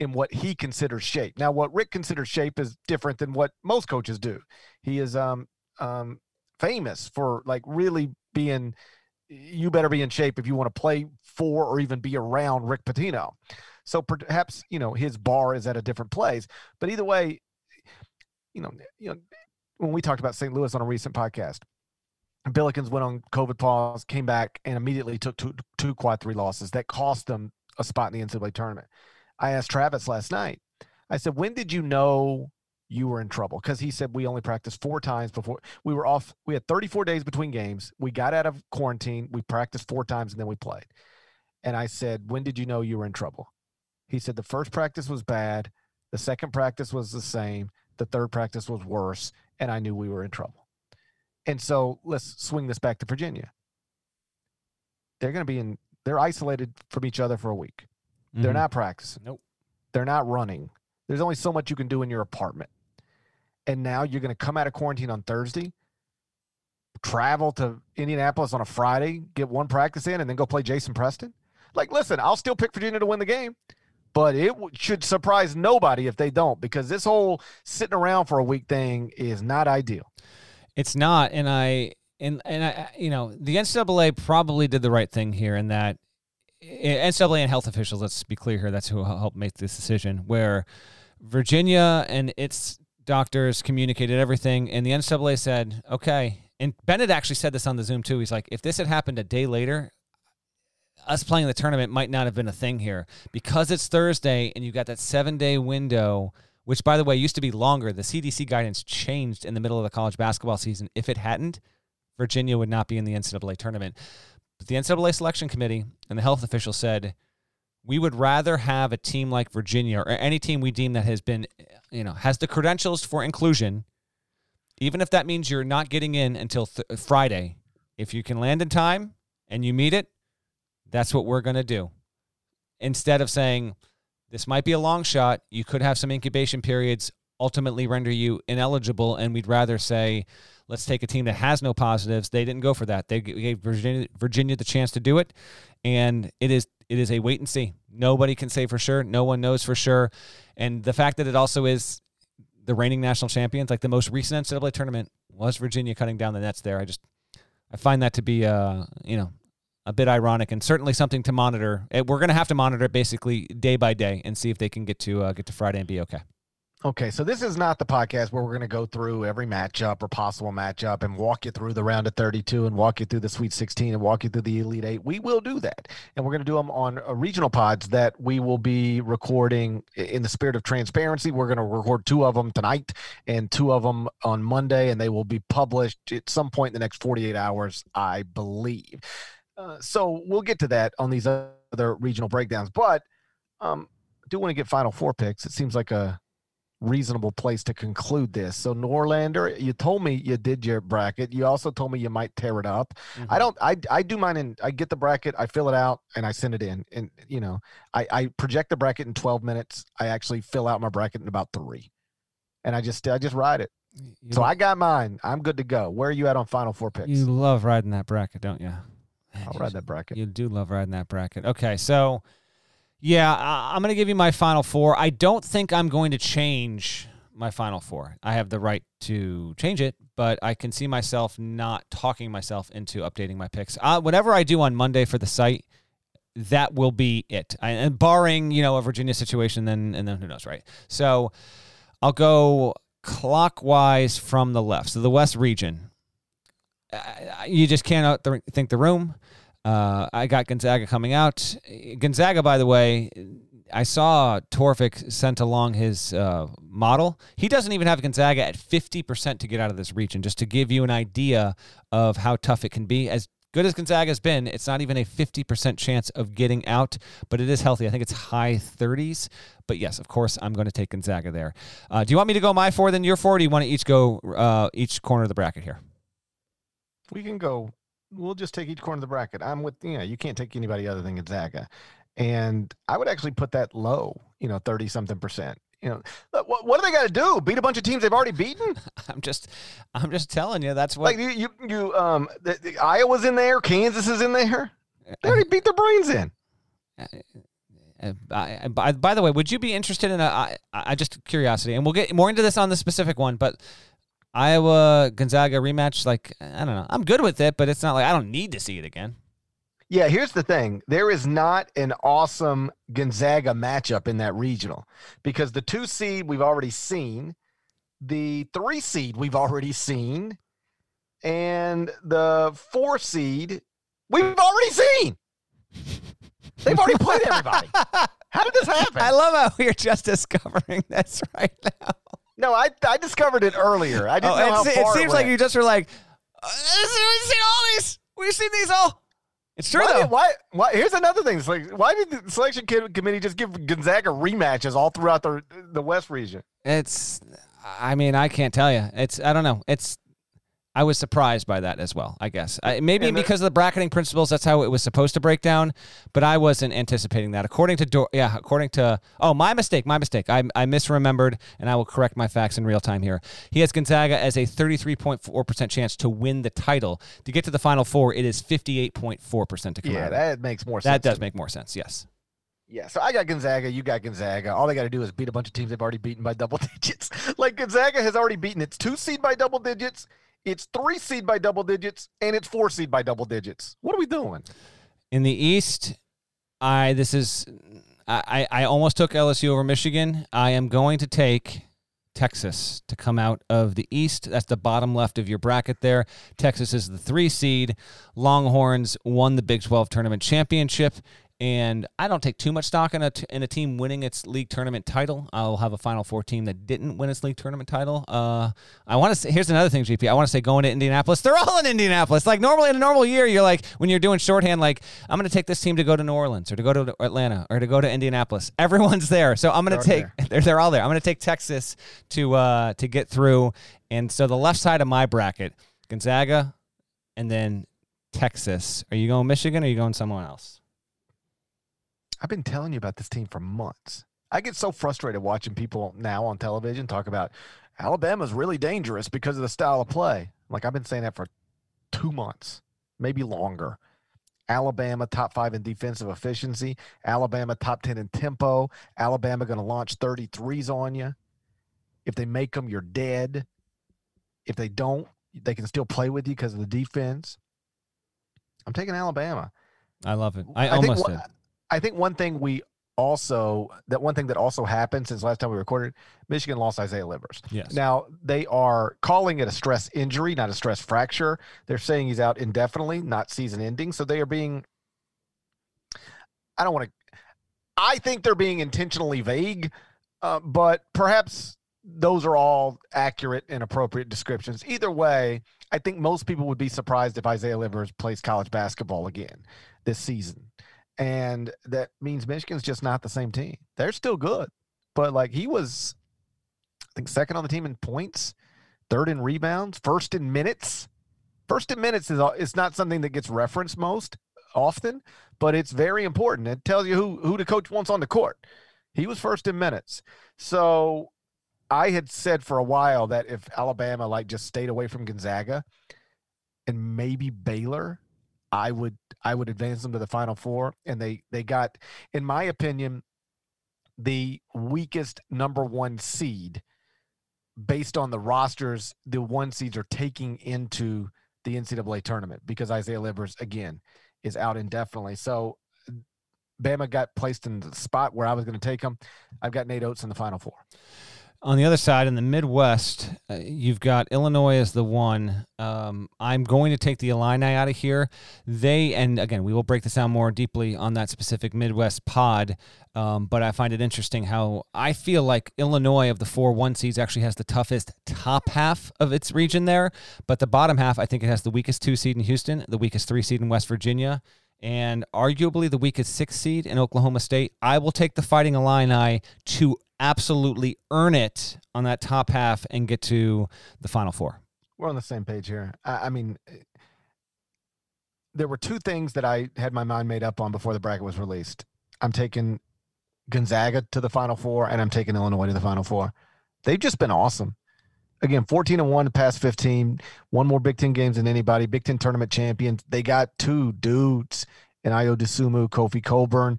in what he considers shape. Now, what Rick considers shape is different than what most coaches do. He is um um famous for like really being you better be in shape if you want to play for or even be around Rick Pitino. So perhaps you know his bar is at a different place. But either way, you know, you know, when we talked about St. Louis on a recent podcast, Billikens went on COVID pause, came back, and immediately took two two quad three losses that cost them a spot in the NCAA tournament. I asked Travis last night. I said, "When did you know you were in trouble?" Because he said we only practiced four times before we were off. We had 34 days between games. We got out of quarantine. We practiced four times and then we played. And I said, "When did you know you were in trouble?" He said the first practice was bad. The second practice was the same. The third practice was worse, and I knew we were in trouble. And so let's swing this back to Virginia. They're going to be in. They're isolated from each other for a week. They're Mhm. not practicing. Nope. They're not running. There's only so much you can do in your apartment. And now you're going to come out of quarantine on Thursday, travel to Indianapolis on a Friday, get one practice in, and then go play Jason Preston. Like, listen, I'll still pick Virginia to win the game, but it should surprise nobody if they don't because this whole sitting around for a week thing is not ideal. It's not, and I and and I, you know, the NCAA probably did the right thing here in that eh, NCAA and health officials. Let's be clear here. That's who helped make this decision. Where Virginia and its doctors communicated everything, and the NCAA said, "Okay." And Bennett actually said this on the Zoom too. He's like, "If this had happened a day later." Us playing the tournament might not have been a thing here because it's Thursday and you got that seven day window which by the way used to be longer. The CDC guidance changed in the middle of the college basketball season. If it hadn't, Virginia would not be in the NCAA tournament. But the NCAA selection committee and the health officials said we would rather have a team like Virginia or any team we deem that has been, you know, has the credentials for inclusion, even if that means you're not getting in until th- uh, Friday. If you can land in time and you meet it, that's what we're going to do. Instead of saying, this might be a long shot. You could have some incubation periods ultimately render you ineligible, and we'd rather say, let's take a team that has no positives. They didn't go for that. They gave Virginia, Virginia the chance to do it, and it is it is a wait and see. Nobody can say for sure. No one knows for sure, and the fact that it also is the reigning national champions, like the most recent NCAA tournament, was Virginia cutting down the nets there. I just I find that to be uh you know a bit ironic and certainly something to monitor. Eh, We're going to have to monitor it basically day by day and see if they can get to uh, get to Friday and be okay. Okay, so this is not the podcast where we're going to go through every matchup or possible matchup and walk you through the round of 32 and walk you through the Sweet 16 and walk you through the Elite Eight. We will do that. And we're going to do them on uh, regional pods that we will be recording in the spirit of transparency. We're going to record two of them tonight and two of them on Monday, and they will be published at some point in the next 48 hours, I believe. Uh, so we'll get to that on these other regional breakdowns. But um, I do want to get Final Four picks. It seems like a reasonable place to conclude this. So Norlander, you told me you did your bracket. You also told me you might tear it up. I mm-hmm. don't I I do mine and I get the bracket, I fill it out and I send it in. And you know, I, I project the bracket in 12 minutes. I actually fill out my bracket in about three. And I just I just ride it. You, So I got mine. I'm good to go. Where are you at on final four picks? you love riding that bracket, don't you? I'll ride that bracket. You do love riding that bracket. Okay, so yeah, I'm going to give you my final four. I don't think I'm going to change my final four. I have the right to change it, but I can see myself not talking myself into updating my picks. Uh, whatever I do on Monday for the site, that will be it. I, and barring you know a Virginia situation, then and then who knows, right? So I'll go clockwise from the left. So the West region. Uh, you just can't outthink the room. Uh, I got Gonzaga coming out. Gonzaga, by the way, I saw Torvik sent along his uh, model. He doesn't even have Gonzaga at 50% to get out of this region, just to give you an idea of how tough it can be. As good as Gonzaga's been, it's not even a 50% chance of getting out, but it is healthy. I think it's high 30s. But yes, of course, I'm going to take Gonzaga there. Uh, do you want me to go my four, then your four? do you want to each go uh, each corner of the bracket here? We can go. We'll just take each corner of the bracket. I'm with, you know, you can't take anybody other than Gonzaga. And I would actually put that low, you know, 30 something percent. You know, what, what do they got to do? Beat a bunch of teams they've already beaten? I'm just, I'm just telling you. That's what. Like you, you, you um, the, the Iowa's in there, Kansas is in there. They already beat their brains in. Uh, by, by, by, the way, would you be interested in a? I, I just curiosity, and we'll get more into this on the specific one, but Iowa Gonzaga rematch, like I don't know, I'm good with it, but it's not like I don't need to see it again. Yeah, here's the thing. There is not an awesome Gonzaga matchup in that regional because the two seed we've already seen, the three seed we've already seen, and the four seed we've already seen. They've already played everybody. How did this happen? I love how we're just discovering this right now. No, I I discovered it earlier. I didn't oh, know how it, far it seems it like you just were like, uh, we've seen all these. We've seen these all. It's true why though. Did, why, why? Here's another thing. It's like, why did the selection committee just give Gonzaga rematches all throughout the the West region? It's. I mean, I can't tell you. It's. I don't know. It's I was surprised by that as well. I guess I, maybe the, because of the bracketing principles, that's how it was supposed to break down. But I wasn't anticipating that. According to Do- yeah, according to oh my mistake, my mistake. I I misremembered, and I will correct my facts in real time here. He has Gonzaga as a thirty three point four percent chance to win the title. To get to the final four, it is fifty eight point four percent to come yeah, out. Yeah, that makes more sense. That does make more sense. Yes. Yeah, so I got Gonzaga, you got Gonzaga. All they got to do is beat a bunch of teams they've already beaten by double digits. like Gonzaga has already beaten its two seed by double digits it's three seed by double digits, and it's four seed by double digits. What are we doing? In the East, I this is I, I almost took LSU over Michigan. I am going to take Texas to come out of the East. That's the bottom left of your bracket there. Texas is the three seed. Longhorns won the Big 12 tournament championship and I don't take too much stock in a, t- in a team winning its league tournament title. I'll have a Final Four team that didn't win its league tournament title. Uh, I want to say, here's another thing, GP. I want to say going to Indianapolis. They're all in Indianapolis. Like normally in a normal year, you're like, when you're doing shorthand, like, I'm going to take this team to go to New Orleans or to go to Atlanta or to go to Indianapolis. Everyone's there. So I'm going to take, they're, they're all there. I'm going to take Texas to, uh, to get through. And so the left side of my bracket, Gonzaga and then Texas. Are you going Michigan or are you going someone else? I've been telling you about this team for months. I get so frustrated watching people now on television talk about Alabama's really dangerous because of the style of play. Like I've been saying that for two months, maybe longer. Alabama top five in defensive efficiency. Alabama top 10 in tempo. Alabama going to launch 33s on you. If they make them, you're dead. If they don't, they can still play with you because of the defense. I'm taking Alabama. I love it. I, I almost did. I think one thing we also that one thing that also happened since last time we recorded, Michigan lost Isaiah Livers. Yes. Now they are calling it a stress injury, not a stress fracture. They're saying he's out indefinitely, not season ending. So they are being I don't want to I think they're being intentionally vague, uh, but perhaps those are all accurate and appropriate descriptions. Either way, I think most people would be surprised if Isaiah Livers plays college basketball again this season and that means Michigan's just not the same team. They're still good, but like he was, I think second on the team in points, third in rebounds, first in minutes. First in minutes is it's not something that gets referenced most often, but it's very important. It tells you who who the coach wants on the court. He was first in minutes, so I had said for a while that if Alabama like just stayed away from Gonzaga and maybe Baylor I would I would advance them to the final four. And they they got, in my opinion, the weakest number one seed based on the rosters the one seeds are taking into the NCAA tournament because Isaiah Livers again is out indefinitely. So Bama got placed in the spot where I was going to take them. I've got Nate Oats in the final four. On the other side, in the Midwest, uh, you've got Illinois as the one. Um, I'm going to take the Illini out of here. They, and again, we will break this down more deeply on that specific Midwest pod. Um, but I find it interesting how I feel like Illinois of the four one seeds actually has the toughest top half of its region there. But the bottom half, I think it has the weakest two seed in Houston, the weakest three seed in West Virginia, and arguably the weakest sixth seed in Oklahoma State. I will take the Fighting Illini to absolutely earn it on that top half and get to the Final Four. We're on the same page here. I, I mean, there were two things that I had my mind made up on before the bracket was released. I'm taking Gonzaga to the Final Four, and I'm taking Illinois to the Final Four. They've just been awesome. Again, 14 and 1 past 15, one more Big Ten games than anybody, Big Ten tournament champions. They got two dudes in Ayo Dosunmu, Kofi Cockburn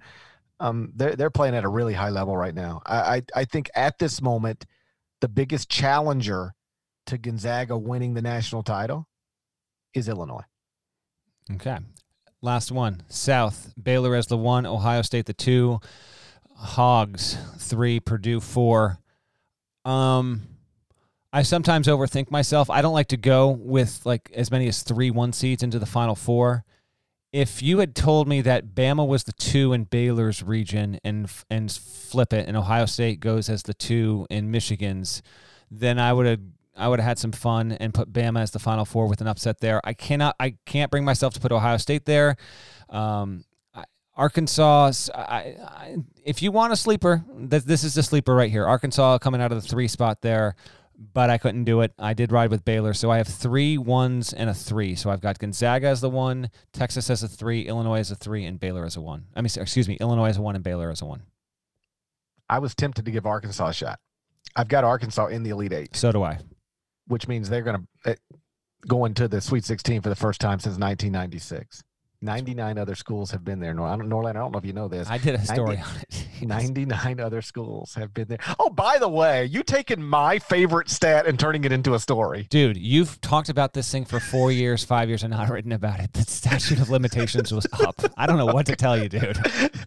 um, they're they're playing at a really high level right now. I, I, I think at this moment, the biggest challenger to Gonzaga winning the national title is Illinois. Okay, last one. South Baylor as the one, Ohio State the two, Hogs three, Purdue four. Um, I sometimes overthink myself. I don't like to go with like as many as three one seeds into the final four if you had told me that Bama was the two in Baylor's region and and flip it, and Ohio State goes as the two in Michigan's, then I would have I would have had some fun and put Bama as the Final Four with an upset there. I cannot I can't bring myself to put Ohio State there. Um, Arkansas, I, I, if you want a sleeper, this is the sleeper right here. Arkansas coming out of the three spot there but I couldn't do it. I did ride with Baylor. So I have three ones and a three. So I've got Gonzaga as the one, Texas as a three, Illinois as a three, and Baylor as a one. I mean, excuse me, Illinois as a one and Baylor as a one. I was tempted to give Arkansas a shot. I've got Arkansas in the Elite Eight. So do I. Which means they're going to eh, go into the Sweet 16 for the first time since 1996. 99 other schools have been there. Nor Norland, I don't know if you know this. I did a story 90, on it. 99 other schools have been there. Oh, by the way, you taking my favorite stat and turning it into a story. Dude, you've talked about this thing for four years, five years, and not written about it. The statute of limitations was up. I don't know what to tell you, dude.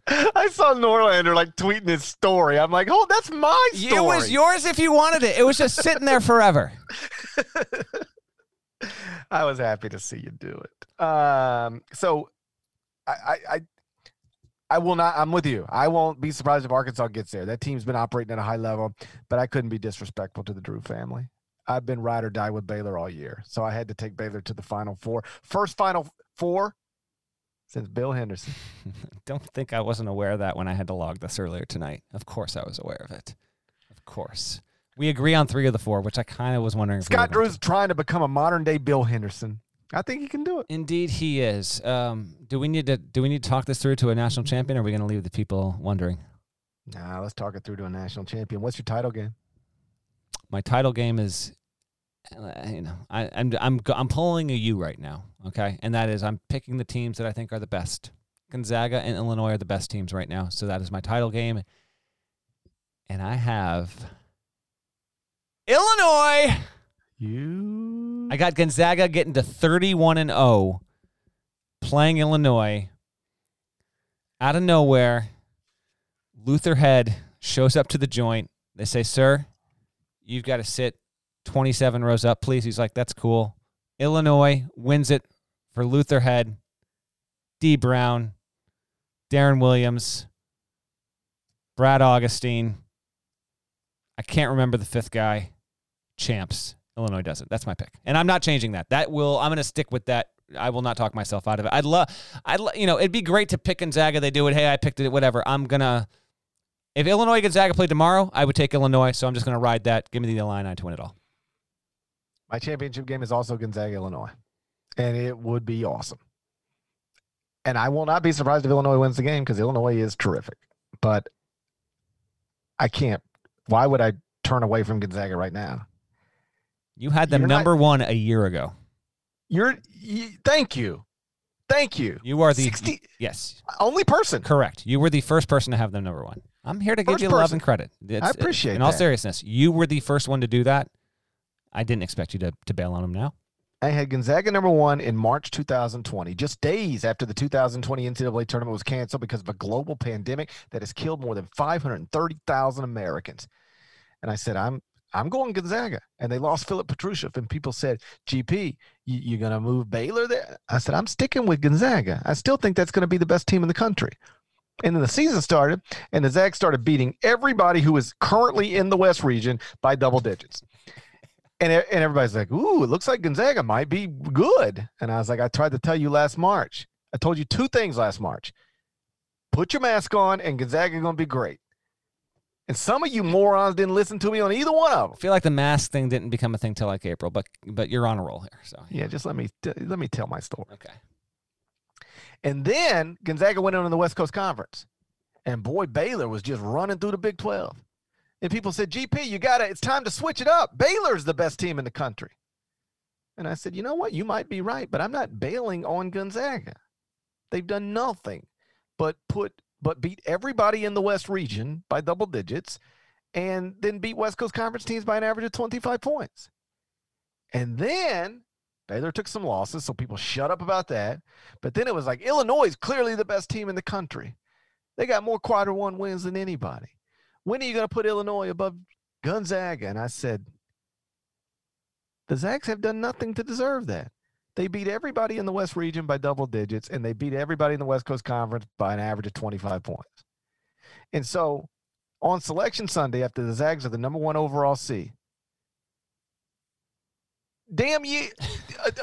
I saw Norlander like tweeting his story. I'm like, oh, that's my story. It was yours if you wanted it. It was just sitting there forever. I was happy to see you do it. Um, so I, I, I will not. I'm with you. I won't be surprised if Arkansas gets there. That team's been operating at a high level, but I couldn't be disrespectful to the Drew family. I've been ride or die with Baylor all year, so I had to take Baylor to the Final Four. First Final Four since Bill Henderson. Don't think I wasn't aware of that when I had to log this earlier tonight. Of course, I was aware of it. Of course. We agree on three of the four, which I kind of was wondering. Scott we Drew's trying to become a modern day Bill Henderson. I think he can do it. Indeed, he is. Um, do we need to do we need to talk this through to a national champion? Or are we going to leave the people wondering? Nah, let's talk it through to a national champion. What's your title game? My title game is, uh, you know, I, I'm I'm I'm pulling a U right now. Okay, and that is I'm picking the teams that I think are the best. Gonzaga and Illinois are the best teams right now. So that is my title game, and I have Illinois. You. I got Gonzaga getting to 31 and 0, playing Illinois. Out of nowhere, Luther Head shows up to the joint. They say, Sir, you've got to sit 27 rows up, please. He's like, That's cool. Illinois wins it for Luther Head, Dee Brown, Deron Williams, Brad Augustine. I can't remember the fifth guy champs. Illinois does it. That's my pick, and I'm not changing that. That will I'm going to stick with that. I will not talk myself out of it. I'd love, I'd you know, it'd be great to pick Gonzaga. They do it. Hey, I picked it. Whatever. I'm gonna. If Illinois Gonzaga played tomorrow, I would take Illinois. So I'm just to ride that. Give me the Illini to win it all. My championship game is also Gonzaga Illinois, and it would be awesome. And I will not be surprised if Illinois wins the game because Illinois is terrific. But I can't. Why would I turn away from Gonzaga right now? You had them you're number not, one a year ago. You're you, thank you. Thank you. You are the 60, yes only person. Correct. You were the first person to have them number one. I'm here to give you person. love and credit. It's, I appreciate. In all seriousness, you were the first one to do that. I didn't expect you to to bail on them now. I had Gonzaga number one in March 2020, just days after the 2020 NCAA tournament was canceled because of a global pandemic that has killed more than 530,000 Americans. And I said, I'm I'm going Gonzaga. And they lost Filip Petrusev. And people said, GP, you, you're going to move Baylor there? I said, I'm sticking with Gonzaga. I still think that's going to be the best team in the country. And then the season started, and the Zags started beating everybody who is currently in the West region by double digits. And, and everybody's like, ooh, it looks like Gonzaga might be good. And I was like, I tried to tell you last March. I told you two things last March. Put your mask on, and Gonzaga going to be great. And some of you morons didn't listen to me on either one of them. I feel like the mask thing didn't become a thing till like April, but but you're on a roll here. So Yeah, just let me let me tell my story. okay. And then Gonzaga went on in the West Coast Conference, and boy, Baylor was just running through the Big Twelve. And people said, "GP, you got to. It's time to switch it up. Baylor's the best team in the country." And I said, "You know what? You might be right, but I'm not bailing on Gonzaga. They've done nothing but put but beat everybody in the West region by double digits, and then beat West Coast Conference teams by an average of 25 points. And then Baylor took some losses, so people shut up about that. But then it was like Illinois is clearly the best team in the country. They got more quarter one wins than anybody. When are you going to put Illinois above Gonzaga? And I said, the Zags have done nothing to deserve that. They beat everybody in the West region by double digits, and they beat everybody in the West Coast Conference by an average of 25 points. And so on Selection Sunday, after the Zags are the number one overall seed, damn year,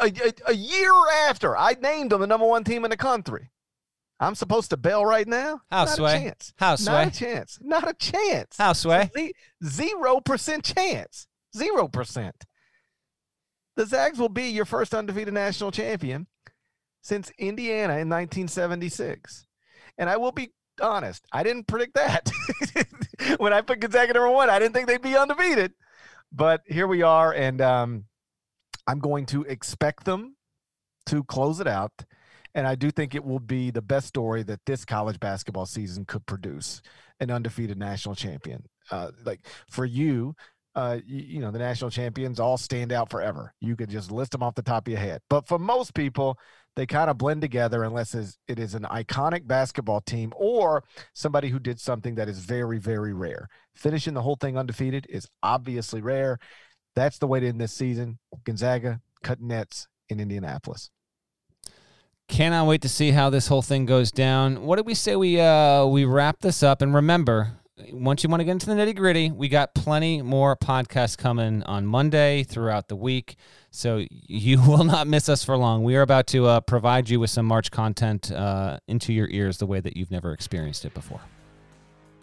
a, a, a, year after I named them the number one team in the country, I'm supposed to bail right now? How Not sway? a chance. How Not sway? a chance. Not a chance. How sway? Zero percent chance. Zero percent. The Zags will be your first undefeated national champion since Indiana in 1976. And I will be honest, I didn't predict that. when I put Gonzaga number one, I didn't think they'd be undefeated. But here we are, and um, I'm going to expect them to close it out. And I do think it will be the best story that this college basketball season could produce an undefeated national champion. Uh, like for you, uh, you, you, know, the national champions all stand out forever. You could just list them off the top of your head. But for most people, they kind of blend together unless it is an iconic basketball team or somebody who did something that is very, very rare. Finishing the whole thing undefeated is obviously rare. That's the way to end this season. Gonzaga cutting nets in Indianapolis. Cannot wait to see how this whole thing goes down. What did we say we uh we wrap this up? And remember, once you want to get into the nitty gritty, we got plenty more podcasts coming on Monday throughout the week. So you will not miss us for long. We are about to uh, provide you with some March content uh, into your ears the way that you've never experienced it before.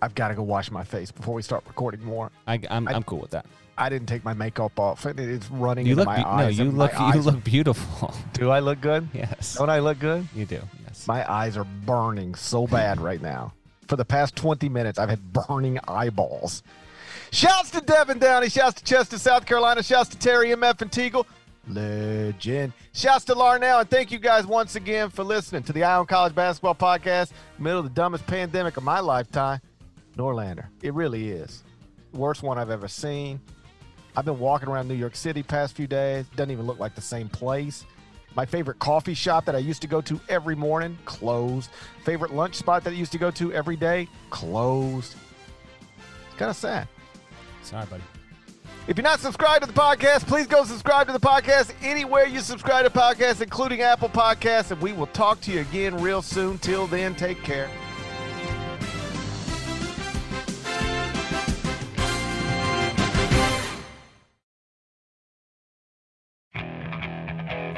I've got to go wash my face before we start recording more. I, am I'm, I'm cool with that. I didn't take my makeup off. and It's running you into look my be- eyes. No, you look you look beautiful. Do I look good? yes, Don't I look good? you do. Yes. My eyes are burning so bad right now. For the past 20 minutes, I've had burning eyeballs. Shouts to Devin Downey. Shouts to Chester, South Carolina. Shouts to Terry MF and Teagle. Legend. Shouts to Larnell. And thank you guys once again for listening to the Eye on College Basketball Podcast. Middle of the dumbest pandemic of my lifetime. Norlander. It really is. Worst one I've ever seen. I've been walking around New York City past few days. Doesn't even look like the same place. My favorite coffee shop that I used to go to every morning, closed. Favorite lunch spot that I used to go to every day, closed. It's kind of sad. Sorry, buddy. If you're not subscribed to the podcast, please go subscribe to the podcast anywhere you subscribe to podcasts, including Apple Podcasts, and we will talk to you again real soon. Till then, take care.